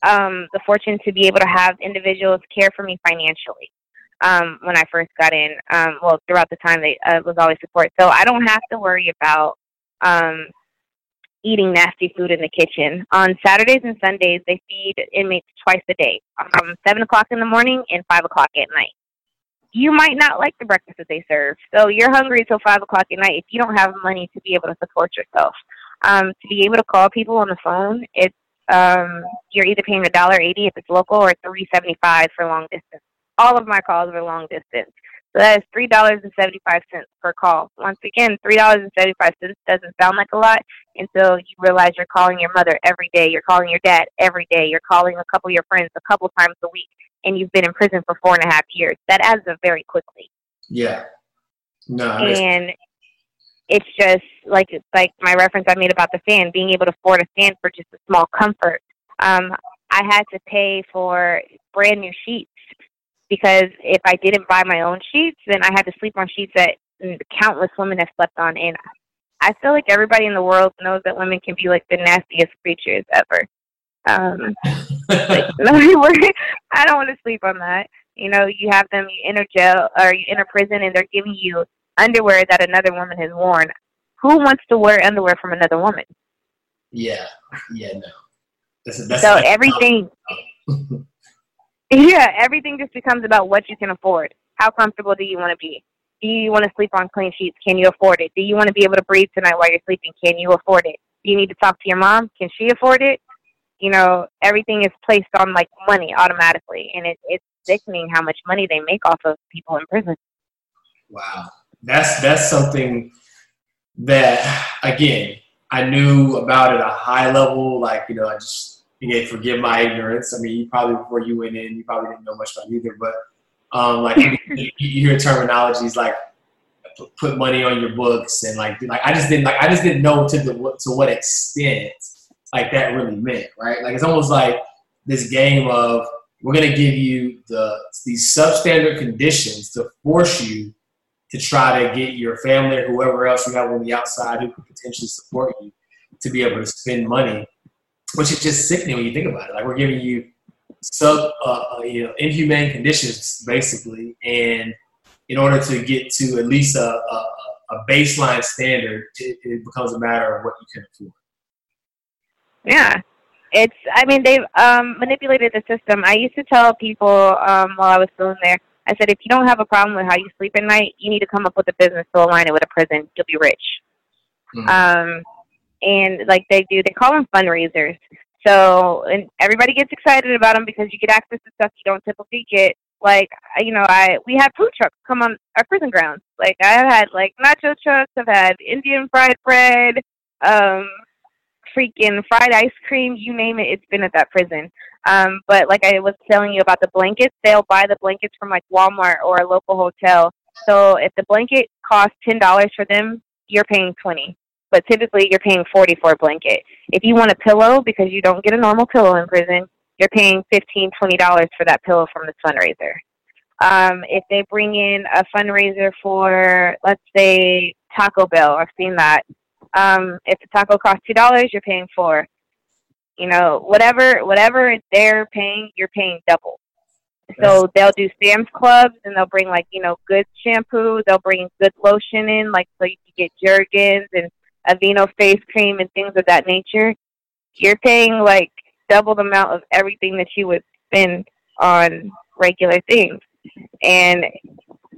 um the fortune to be able to have individuals care for me financially. Um, when I first got in, um, well, throughout the time they uh, was always support. So I don't have to worry about um eating nasty food in the kitchen. On Saturdays and Sundays, they feed inmates twice a day, from 7 o'clock in the morning and 5 o'clock at night. You might not like the breakfast that they serve, so you're hungry until 5 o'clock at night if you don't have money to be able to support yourself. Um, to be able to call people on the phone, it's um, you're either paying a dollar eighty if it's local or three seventy five for long distance. All of my calls are long distance. So that is three dollars and seventy five cents per call. Once again, three dollars and seventy five cents doesn't sound like a lot until you realize you're calling your mother every day, you're calling your dad every day, you're calling a couple of your friends a couple times a week, and you've been in prison for four and a half years. That adds up very quickly. Yeah. No. And it's just like like my reference I made about the fan, being able to afford a fan for just a small comfort. Um, I had to pay for brand new sheets because if I didn't buy my own sheets, then I had to sleep on sheets that countless women have slept on. And I feel like everybody in the world knows that women can be like the nastiest creatures ever. Um, like, <laughs> I don't want to sleep on that. You know, you have them, you enter jail or you enter prison, and they're giving you underwear that another woman has worn. Who wants to wear underwear from another woman? Yeah, yeah, no. That's, that's so everything. <laughs> Yeah, everything just becomes about what you can afford. How comfortable do you want to be? Do you want to sleep on clean sheets? Can you afford it? Do you want to be able to breathe tonight while you're sleeping? Can you afford it? Do you need to talk to your mom? Can she afford it? You know, everything is placed on like money automatically, and it, it's sickening how much money they make off of people in prison. Wow, that's that's something that again I knew about at a high level. Like you know, I just again, forgive my ignorance. I mean, you probably before you went in, you probably didn't know much about either. But um, like <laughs> you, you hear terminologies like put money on your books and like like I just didn't like I just didn't know to the to what extent like that really meant, right? Like it's almost like this game of we're gonna give you the these substandard conditions to force you to try to get your family or whoever else you have on the outside who could potentially support you to be able to spend money which is just sickening when you think about it. Like we're giving you sub, uh, uh, you know, inhumane conditions basically, and in order to get to at least a, a, a baseline standard, it, it, becomes a matter of what you can afford. Yeah, it's. I mean, they've um, manipulated the system. I used to tell people um, while I was still in there. I said, if you don't have a problem with how you sleep at night, you need to come up with a business to align it with a prison. You'll be rich. Mm-hmm. Um, and like they do, they call them fundraisers. So and everybody gets excited about them because you get access to stuff you don't typically get. Like you know, I we had food trucks come on our prison grounds. Like I've had like nacho trucks, I've had Indian fried bread, um, freaking fried ice cream, you name it, it's been at that prison. Um, but like I was telling you about the blankets, they'll buy the blankets from like Walmart or a local hotel. So if the blanket costs ten dollars for them, you're paying twenty but typically you're paying 40 for a blanket. If you want a pillow, because you don't get a normal pillow in prison, you're paying 15 $20 for that pillow from the fundraiser. Um, if they bring in a fundraiser for, let's say, Taco Bell, I've seen that. Um, if the taco costs two dollars, you're paying four. You know, whatever whatever they're paying, you're paying double. So they'll do Sam's Clubs and they'll bring like, you know, good shampoo, they'll bring good lotion in, like so you can get Jergens and Aveeno face cream and things of that nature. You're paying like double the amount of everything that you would spend on regular things. And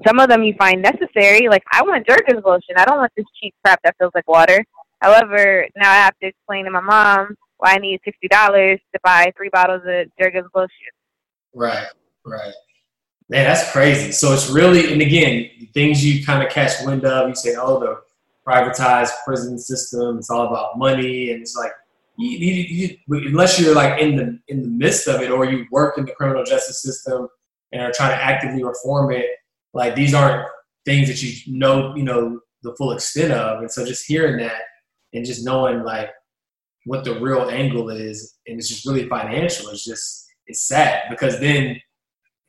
some of them you find necessary. Like I want Jergens lotion. I don't want this cheap crap that feels like water. However, now I have to explain to my mom why I need sixty dollars to buy three bottles of Jergens lotion. Right, right. Man, that's crazy. So it's really, and again, things you kind of catch wind of. You say, "Oh, the privatized prison system. It's all about money," and it's like, you, you, you, unless you're like in the in the midst of it, or you work in the criminal justice system and are trying to actively reform it, like these aren't things that you know, you know, the full extent of. And so just hearing that and just knowing like what the real angle is, and it's just really financial. It's just it's sad because then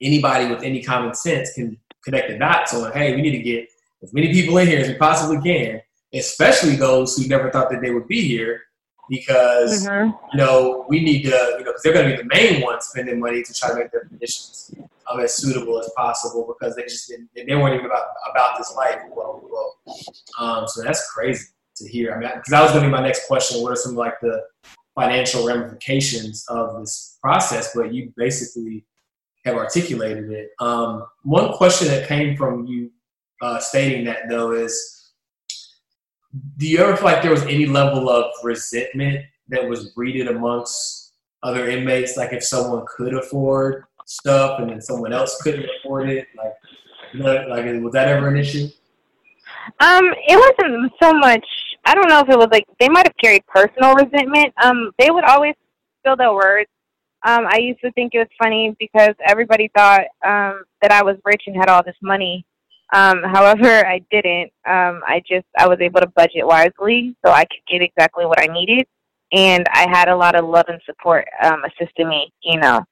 anybody with any common sense can connect the dots on, hey, we need to get as many people in here as we possibly can, especially those who never thought that they would be here because mm-hmm. you know we need to you know because they're going to be the main ones spending money to try to make their conditions um, as suitable as possible because they just didn't, they weren't even about about this life well, well. Um, so that's crazy to hear. I mean, because that was going to be my next question. What are some like the financial ramifications of this process? But you basically have articulated it. Um, one question that came from you uh, stating that though is do you ever feel like there was any level of resentment that was breeded amongst other inmates? Like if someone could afford stuff and then someone else couldn't afford it, like you know, like was that ever an issue? Um, it wasn't so much. I don't know if it was like they might have carried personal resentment. Um, they would always spill their words. Um, I used to think it was funny because everybody thought um that I was rich and had all this money um, <laughs> however, I didn't. Um, I just I was able to budget wisely, so I could get exactly what I needed, and I had a lot of love and support um, assisting me. You know,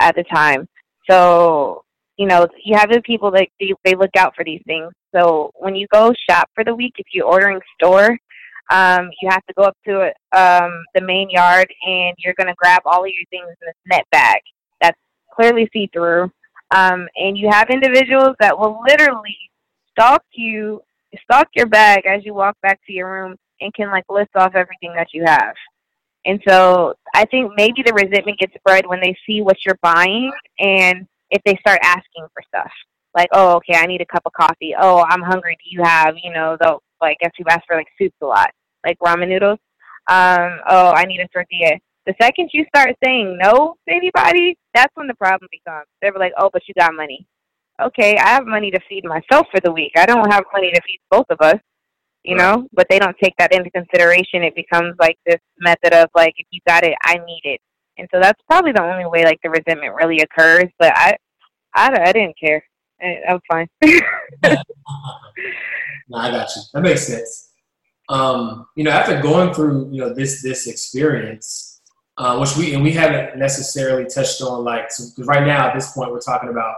at the time. So you know, you have the people that they, they look out for these things. So when you go shop for the week, if you're ordering store, um, you have to go up to um, the main yard and you're going to grab all of your things in this net bag that's clearly see through. Um, and you have individuals that will literally stalk you, stalk your bag as you walk back to your room and can like list off everything that you have. And so I think maybe the resentment gets bred when they see what you're buying and if they start asking for stuff. Like, oh, okay, I need a cup of coffee. Oh, I'm hungry. Do you have, you know, the like I guess you ask for like soups a lot, like ramen noodles. Um, oh, I need a tortilla. The second you start saying no to anybody, that's when the problem becomes. They're like, oh, but you got money. Okay, I have money to feed myself for the week. I don't have money to feed both of us, you right. know? But they don't take that into consideration. It becomes like this method of like, if you got it, I need it. And so that's probably the only way like the resentment really occurs. But I, I, I didn't care. I, I'm fine. <laughs> <laughs> no, I got you. That makes sense. Um, you know, after going through you know this this experience, uh, which we and we haven't necessarily touched on like because right now at this point we're talking about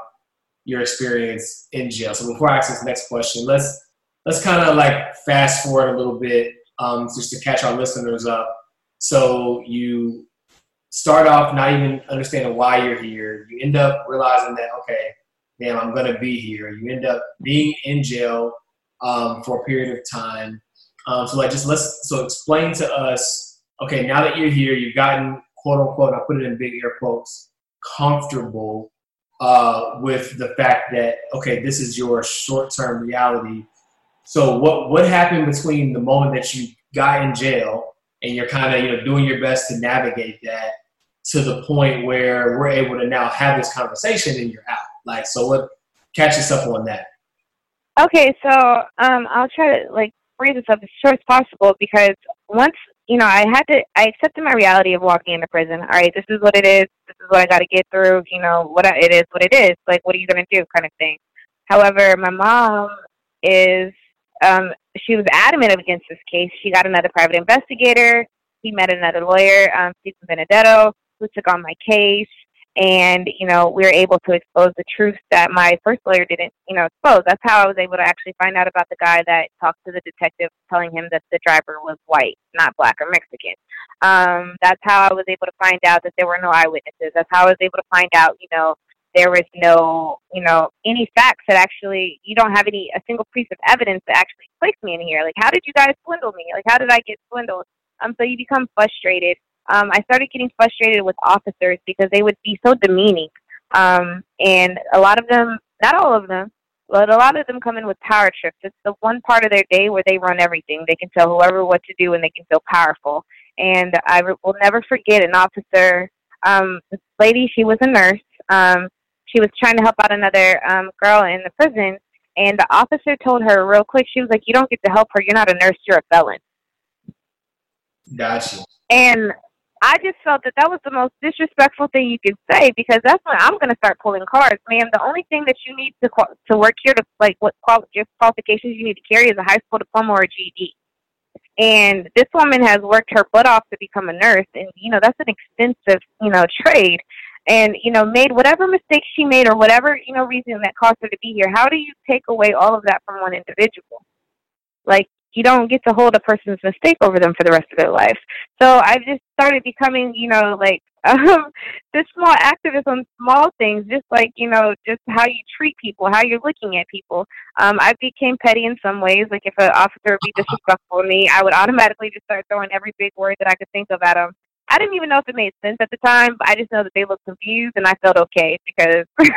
your experience in jail. So before I ask this next question, let's let's kind of like fast forward a little bit um, just to catch our listeners up. So you start off not even understanding why you're here. You end up realizing that okay, damn, I'm gonna be here. You end up being in jail um, for a period of time. Um, so like just let's so explain to us okay, now that you're here, you've gotten quote unquote, I put it in big air quotes, comfortable uh, with the fact that okay, this is your short term reality. So what what happened between the moment that you got in jail and you're kind of you know doing your best to navigate that to the point where we're able to now have this conversation and you're out. Like so, what catch us up on that? Okay, so um, I'll try to like phrase this up as short as possible because once you know, I had to, I accepted my reality of walking into prison. All right, this is what it is. This is what I got to get through. You know, what I, it is, what it is. Like, what are you going to do kind of thing. However, my mom is um, she was adamant against this case. She got another private investigator. He met another lawyer, um, Stephen Benedetto, who took on my case and you know we were able to expose the truth that my first lawyer didn't you know expose. That's how i was able to actually find out about the guy that talked to the detective telling him that the driver was white not black or mexican. Um that's how i was able to find out that there were no eyewitnesses. That's how i was able to find out you know there was no you know any facts that actually you don't have any a single piece of evidence that actually placed me in here. Like how did you guys swindle me? Like how did i get swindled? Um so you become frustrated um, I started getting frustrated with officers because they would be so demeaning. Um, and a lot of them, not all of them, but a lot of them come in with power trips. It's the one part of their day where they run everything. They can tell whoever what to do and they can feel powerful. And I will never forget an officer, um, this lady, she was a nurse. Um, she was trying to help out another um, girl in the prison. And the officer told her real quick, she was like, You don't get to help her. You're not a nurse, you're a felon. Gotcha. And I just felt that that was the most disrespectful thing you could say because that's when I'm going to start pulling cards, man. The only thing that you need to to work here to like what qual- just qualifications you need to carry is a high school diploma or a GED. And this woman has worked her butt off to become a nurse, and you know that's an expensive you know trade. And you know made whatever mistakes she made or whatever you know reason that caused her to be here. How do you take away all of that from one individual? Like you don't get to hold a person's mistake over them for the rest of their life. So I've just started becoming, you know, like <laughs> um, this small activist on small things, just like you know, just how you treat people, how you're looking at people. Um, I became petty in some ways. Like if an officer would be disrespectful to me, I would automatically just start throwing every big word that I could think of at them. I didn't even know if it made sense at the time, but I just know that they looked confused, and I felt okay because <laughs>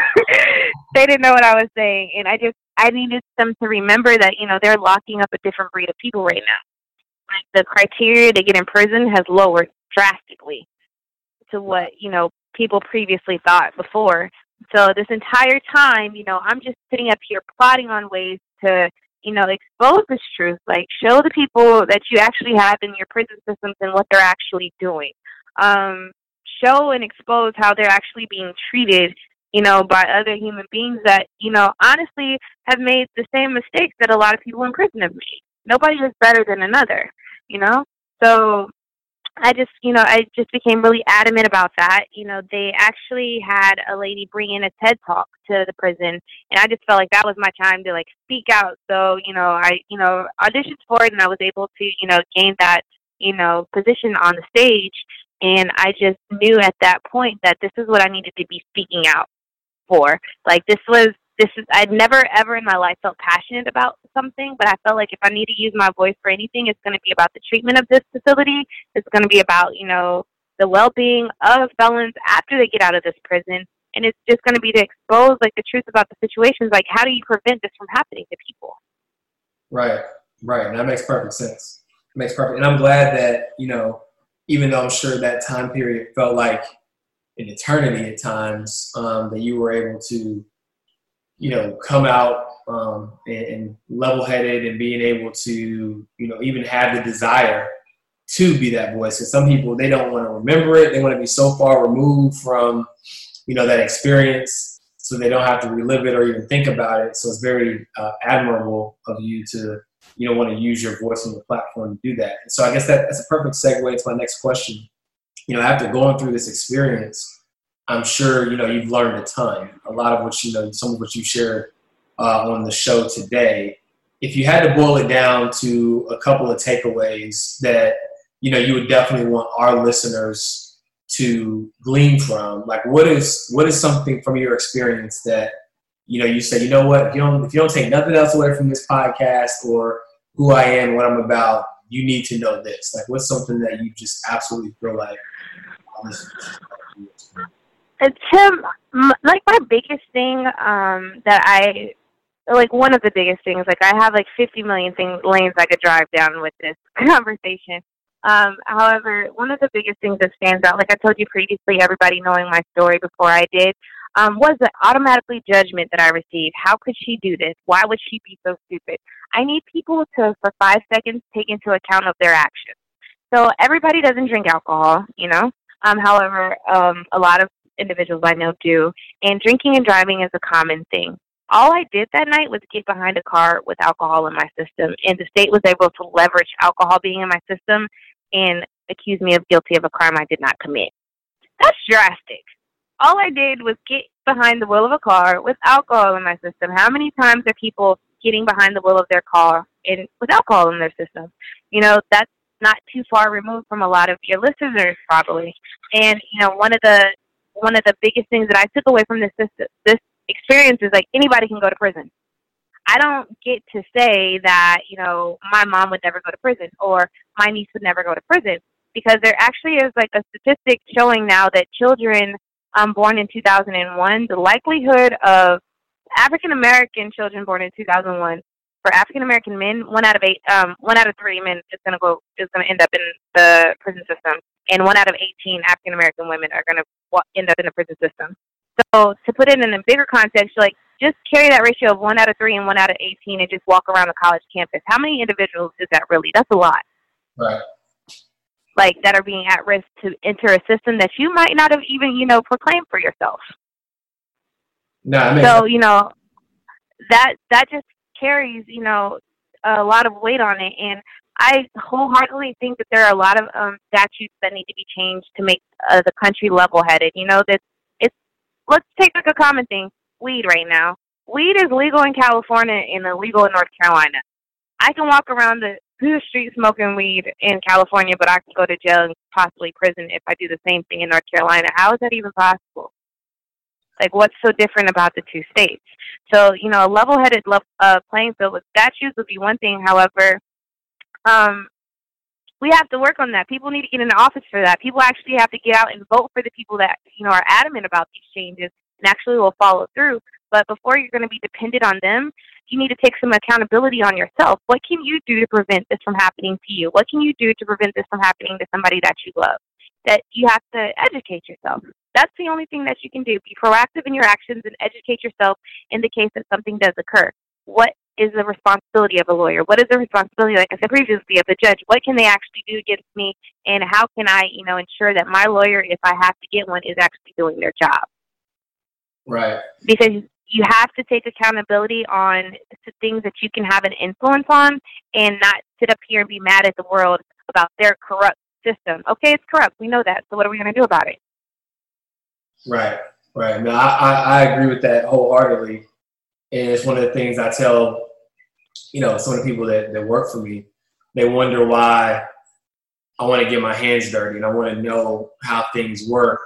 they didn't know what I was saying, and I just I needed them to remember that, you know, they're locking up a different breed of people right now. Like the criteria to get in prison has lowered drastically to what, you know, people previously thought before. So this entire time, you know, I'm just sitting up here plotting on ways to, you know, expose this truth, like show the people that you actually have in your prison systems and what they're actually doing. Um, show and expose how they're actually being treated you know, by other human beings that, you know, honestly have made the same mistakes that a lot of people in prison have made. Nobody is better than another, you know? So I just, you know, I just became really adamant about that. You know, they actually had a lady bring in a TED talk to the prison, and I just felt like that was my time to like speak out. So, you know, I, you know, auditioned for it, and I was able to, you know, gain that, you know, position on the stage. And I just knew at that point that this is what I needed to be speaking out for. Like this was this is I'd never ever in my life felt passionate about something, but I felt like if I need to use my voice for anything, it's going to be about the treatment of this facility. It's going to be about you know the well-being of felons after they get out of this prison, and it's just going to be to expose like the truth about the situations. Like how do you prevent this from happening to people? Right, right, and that makes perfect sense. It makes perfect, and I'm glad that you know, even though I'm sure that time period felt like an eternity at times um, that you were able to you know come out um, and, and level-headed and being able to you know even have the desire to be that voice. Because some people they don't want to remember it. They want to be so far removed from you know that experience so they don't have to relive it or even think about it. So it's very uh, admirable of you to you know want to use your voice and your platform to do that. And so i guess that, that's a perfect segue to my next question you know, after going through this experience, I'm sure, you know, you've learned a ton. A lot of what you know, some of what you shared uh, on the show today. If you had to boil it down to a couple of takeaways that, you know, you would definitely want our listeners to glean from, like what is what is something from your experience that, you know, you say, you know what, if you don't if you don't take nothing else away from this podcast or who I am, what I'm about, you need to know this. Like what's something that you just absolutely feel like Tim, like my biggest thing um, that I like one of the biggest things like I have like 50 million things lanes I could drive down with this <laughs> conversation. Um, however, one of the biggest things that stands out, like I told you previously, everybody knowing my story before I did, um, was the automatically judgment that I received. How could she do this? Why would she be so stupid? I need people to, for five seconds, take into account of their actions. So everybody doesn't drink alcohol, you know. Um, however, um, a lot of individuals I know do, and drinking and driving is a common thing. All I did that night was get behind a car with alcohol in my system, and the state was able to leverage alcohol being in my system and accuse me of guilty of a crime I did not commit. That's drastic. All I did was get behind the wheel of a car with alcohol in my system. How many times are people getting behind the wheel of their car and with alcohol in their system? You know, that's not too far removed from a lot of your listeners probably. And you know, one of the one of the biggest things that I took away from this this, this experience is like anybody can go to prison. I don't get to say that, you know, my mom would never go to prison or my niece would never go to prison because there actually is like a statistic showing now that children um, born in 2001, the likelihood of African American children born in 2001 for African American men, one out of eight, um, one out of three men is going to go is going to end up in the prison system, and one out of 18 African American women are going to end up in the prison system. So to put it in a bigger context, like just carry that ratio of one out of three and one out of 18 and just walk around the college campus. How many individuals is that really? That's a lot. Right. Like that are being at risk to enter a system that you might not have even, you know, proclaimed for yourself. No, I mean, so you know that that just carries, you know, a lot of weight on it, and I wholeheartedly think that there are a lot of um, statutes that need to be changed to make uh, the country level-headed. You know, that it's let's take like a common thing weed right now. Weed is legal in California and illegal in North Carolina. I can walk around the, the street smoking weed in California, but I can go to jail and possibly prison if I do the same thing in North Carolina. How is that even possible? Like, what's so different about the two states? So, you know, a level-headed uh, playing field with statutes would be one thing. However, um, we have to work on that. People need to get in the office for that. People actually have to get out and vote for the people that you know are adamant about these changes and actually will follow through. But before you're going to be dependent on them, you need to take some accountability on yourself. What can you do to prevent this from happening to you? What can you do to prevent this from happening to somebody that you love? That you have to educate yourself. That's the only thing that you can do. Be proactive in your actions and educate yourself in the case that something does occur. What is the responsibility of a lawyer? What is the responsibility, like I said previously, of the judge? What can they actually do against me? And how can I, you know, ensure that my lawyer, if I have to get one, is actually doing their job? Right. Because you have to take accountability on things that you can have an influence on and not sit up here and be mad at the world about their corrupt system. Okay, it's corrupt. We know that. So what are we going to do about it? Right, right. No, I, I, I agree with that wholeheartedly. And it's one of the things I tell, you know, some of the people that, that work for me, they wonder why I want to get my hands dirty and I want to know how things work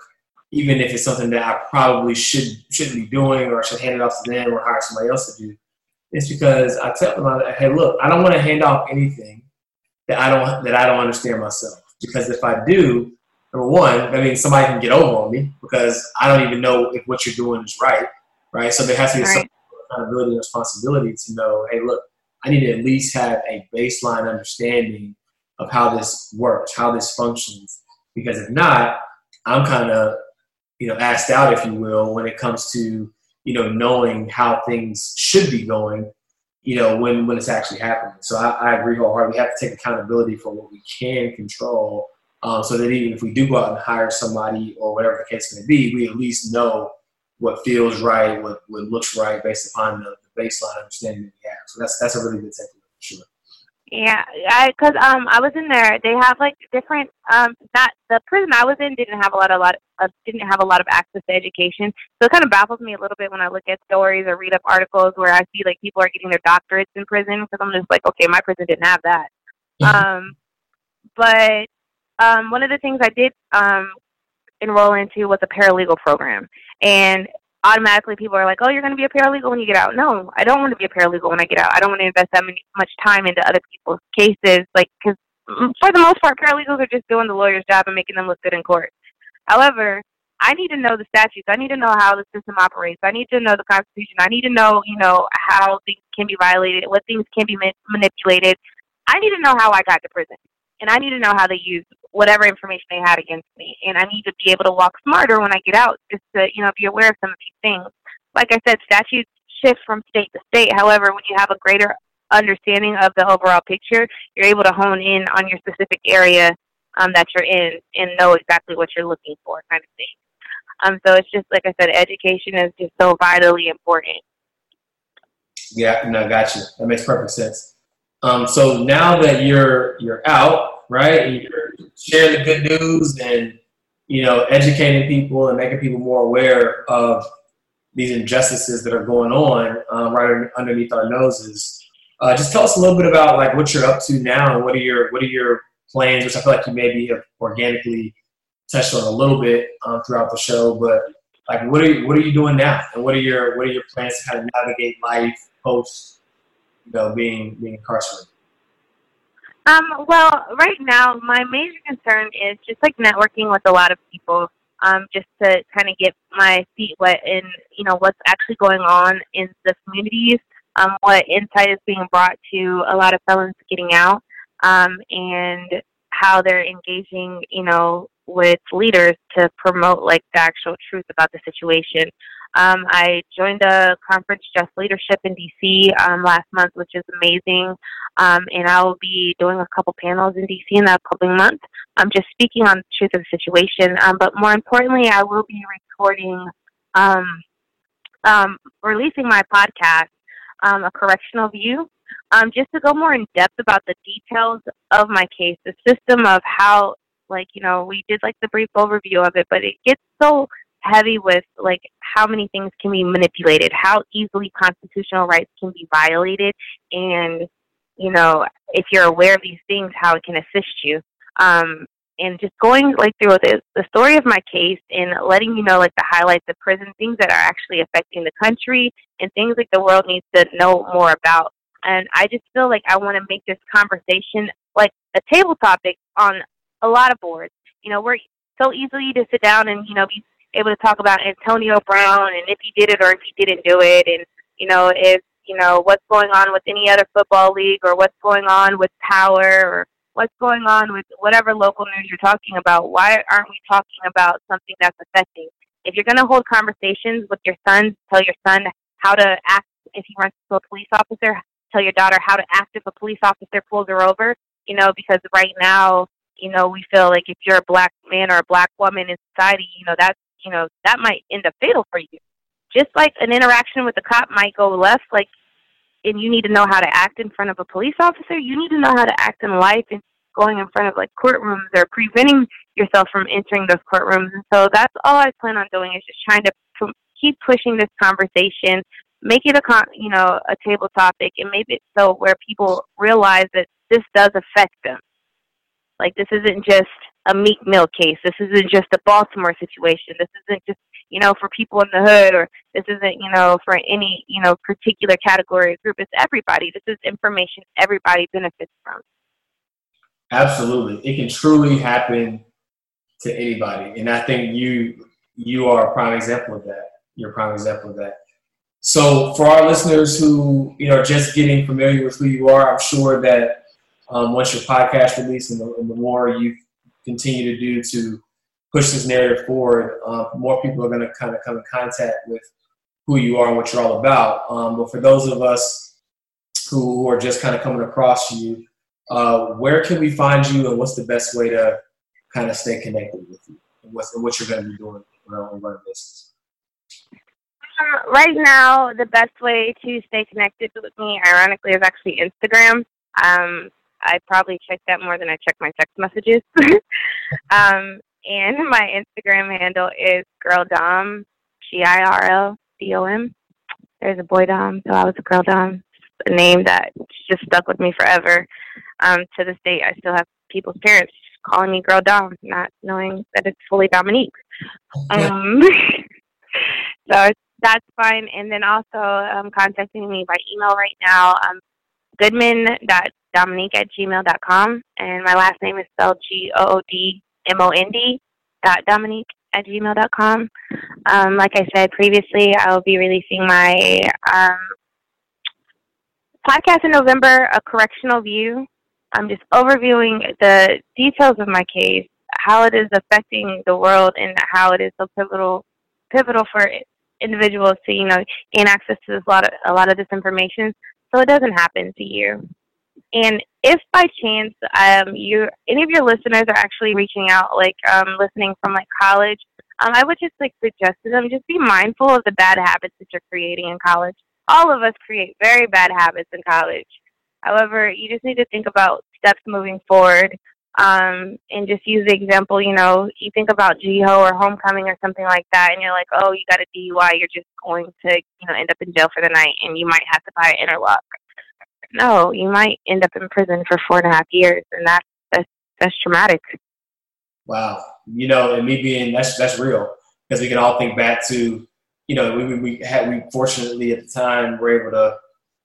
even if it's something that I probably should shouldn't be doing or I should hand it off to them or hire somebody else to do. It's because I tell them, hey, look, I don't want to hand off anything that I don't that I don't understand myself. Because if I do, number one, that means somebody can get over on me because I don't even know if what you're doing is right, right? So there has to be right. some accountability and responsibility to know, hey, look, I need to at least have a baseline understanding of how this works, how this functions. Because if not, I'm kind of you know, asked out, if you will, when it comes to, you know, knowing how things should be going, you know, when, when it's actually happening. So I, I agree wholeheartedly. We have to take accountability for what we can control um, so that even if we do go out and hire somebody or whatever the case may be, we at least know what feels right, what, what looks right based upon the, the baseline understanding that we have. So that's, that's a really good takeaway for sure. Yeah, I because um I was in there. They have like different um not the prison I was in didn't have a lot a lot of, didn't have a lot of access to education. So it kind of baffles me a little bit when I look at stories or read up articles where I see like people are getting their doctorates in prison because I'm just like okay my prison didn't have that. um, but um one of the things I did um enroll into was a paralegal program and automatically people are like, oh, you're going to be a paralegal when you get out. No, I don't want to be a paralegal when I get out. I don't want to invest that many, much time into other people's cases, like because for the most part, paralegals are just doing the lawyer's job and making them look good in court. However, I need to know the statutes. I need to know how the system operates. I need to know the Constitution. I need to know, you know, how things can be violated, what things can be ma- manipulated. I need to know how I got to prison, and I need to know how they use whatever information they had against me. And I need to be able to walk smarter when I get out, just to you know be aware of some of these things. Like I said, statutes shift from state to state. However, when you have a greater understanding of the overall picture, you're able to hone in on your specific area um, that you're in and know exactly what you're looking for, kind of thing. Um, so it's just like I said, education is just so vitally important. Yeah, no, got you. That makes perfect sense. Um, so now that you're you're out, right? You're sharing the good news and you know educating people and making people more aware of these injustices that are going on um, right underneath our noses. Uh, just tell us a little bit about like what you're up to now and what are your what are your plans, which I feel like you maybe have organically touched on a little bit um, throughout the show. But like, what are you, what are you doing now, and what are your what are your plans to kind of navigate life post, you know, being being incarcerated? Um, well, right now, my major concern is just like networking with a lot of people, um, just to kind of get my feet wet in, you know, what's actually going on in the communities, um, what insight is being brought to a lot of felons getting out, um, and how they're engaging, you know, with leaders to promote like the actual truth about the situation. Um, I joined a conference, Just Leadership, in DC um, last month, which is amazing. Um, and I will be doing a couple panels in DC in the upcoming month. I'm just speaking on the truth of the situation. Um, but more importantly, I will be recording, um, um, releasing my podcast, um, A Correctional View, um, just to go more in depth about the details of my case, the system of how, like, you know, we did like the brief overview of it, but it gets so heavy with like how many things can be manipulated, how easily constitutional rights can be violated, and you know if you're aware of these things, how it can assist you. Um, and just going like through the, the story of my case and letting you know like the highlights of prison things that are actually affecting the country and things like the world needs to know more about. And I just feel like I want to make this conversation like a table topic on a lot of boards. You know, we're so easily to sit down and you know be able to talk about Antonio Brown and if he did it or if he didn't do it, and you know if you know what's going on with any other football league or what's going on with power or what's going on with whatever local news you're talking about. Why aren't we talking about something that's affecting? If you're going to hold conversations with your son, tell your son how to act if he runs to a police officer. Tell your daughter how to act if a police officer pulls her over. You know, because right now, you know, we feel like if you're a black man or a black woman in society, you know, that's you know, that might end up fatal for you. Just like an interaction with a cop might go left, like, and you need to know how to act in front of a police officer, you need to know how to act in life and going in front of like courtrooms or preventing yourself from entering those courtrooms. And so that's all I plan on doing is just trying to p- keep pushing this conversation, make it a con- you know a table topic, and make it so where people realize that this does affect them. Like this isn't just a Meek Mill case. This isn't just a Baltimore situation. This isn't just you know for people in the hood, or this isn't you know for any you know particular category or group. It's everybody. This is information everybody benefits from. Absolutely, it can truly happen to anybody, and I think you you are a prime example of that. You're a prime example of that. So, for our listeners who you know are just getting familiar with who you are, I'm sure that um, once your podcast release and the, and the, more you continue to do to push this narrative forward, uh, more people are going to kind of come in contact with who you are and what you're all about. Um, but for those of us who, who, are just kind of coming across you, uh, where can we find you and what's the best way to kind of stay connected with you and, and what you're going to be doing around running business? Um, right now, the best way to stay connected with me, ironically, is actually Instagram. Um, I probably check that more than I check my text messages. <laughs> um, and my Instagram handle is girl dom, G I R L D O M. There's a boy dom, so I was a girl dom. A name that just stuck with me forever. Um, to this day, I still have people's parents calling me girl dom, not knowing that it's fully Dominique. Um, <laughs> so that's fine. And then also um, contacting me by email right now. Um, goodmond.dominique at gmail.com. And my last name is spelled G O O D M O N D dot Dominique at gmail. gmail.com. Um, like I said previously, I will be releasing my um, podcast in November, A Correctional View. I'm just overviewing the details of my case, how it is affecting the world, and how it is so pivotal pivotal for individuals to you know gain access to this lot of, a lot of this information so it doesn't happen to you. And if by chance um, you any of your listeners are actually reaching out, like um, listening from like college, um, I would just like suggest to them just be mindful of the bad habits that you're creating in college. all of us create very bad habits in college. However, you just need to think about steps moving forward um, and just use the example, you know, you think about GHOE or homecoming or something like that, and you're like, oh, you got a DUI, you're just going to, you know, end up in jail for the night, and you might have to buy an interlock. No, you might end up in prison for four and a half years, and that's that's, that's traumatic. Wow, you know, and me being that's that's real because we can all think back to, you know, we we had we fortunately at the time were able to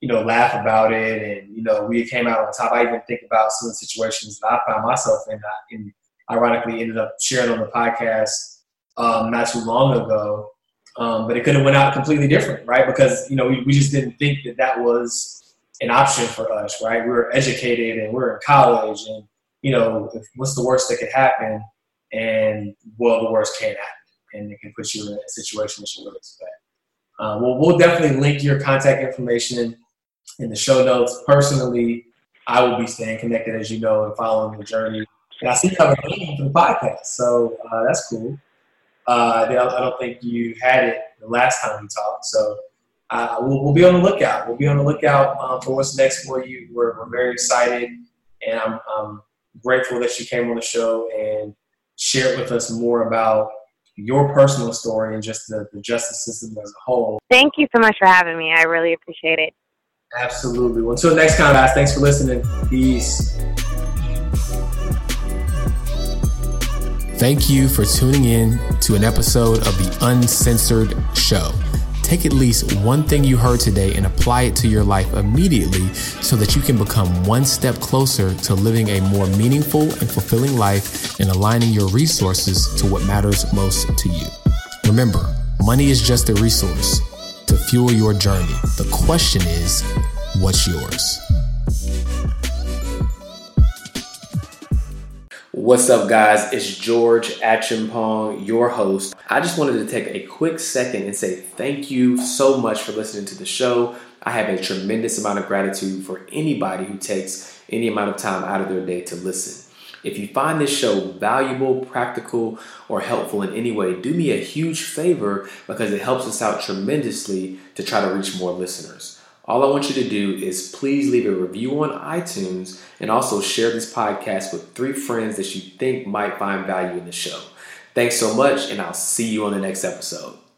you know, laugh about it, and you know, we came out on top. I even think about some situations that I found myself in, and ironically ended up sharing on the podcast um, not too long ago. Um, but it could have went out completely different, right? Because you know, we, we just didn't think that that was an option for us, right? We were educated and we are in college, and you know, if, what's the worst that could happen? And well, the worst can happen, and it can put you in a situation that you would expect. Uh, well, we'll definitely link your contact information in the show notes. Personally, I will be staying connected, as you know, and following the journey. And I see you a for the podcast, so uh, that's cool. Uh, I don't think you had it the last time we talked, so uh, we'll, we'll, be on the lookout. We'll be on the lookout um, for what's next for you. We're, we're very excited, and I'm, I'm grateful that you came on the show and shared with us more about your personal story and just the, the justice system as a whole. Thank you so much for having me. I really appreciate it. Absolutely. Well, until next time, guys, thanks for listening. Peace. Thank you for tuning in to an episode of the Uncensored Show. Take at least one thing you heard today and apply it to your life immediately so that you can become one step closer to living a more meaningful and fulfilling life and aligning your resources to what matters most to you. Remember, money is just a resource to fuel your journey. The question is, what's yours? What's up, guys? It's George Acheampong, your host. I just wanted to take a quick second and say thank you so much for listening to the show. I have a tremendous amount of gratitude for anybody who takes any amount of time out of their day to listen. If you find this show valuable, practical, or helpful in any way, do me a huge favor because it helps us out tremendously to try to reach more listeners. All I want you to do is please leave a review on iTunes and also share this podcast with three friends that you think might find value in the show. Thanks so much, and I'll see you on the next episode.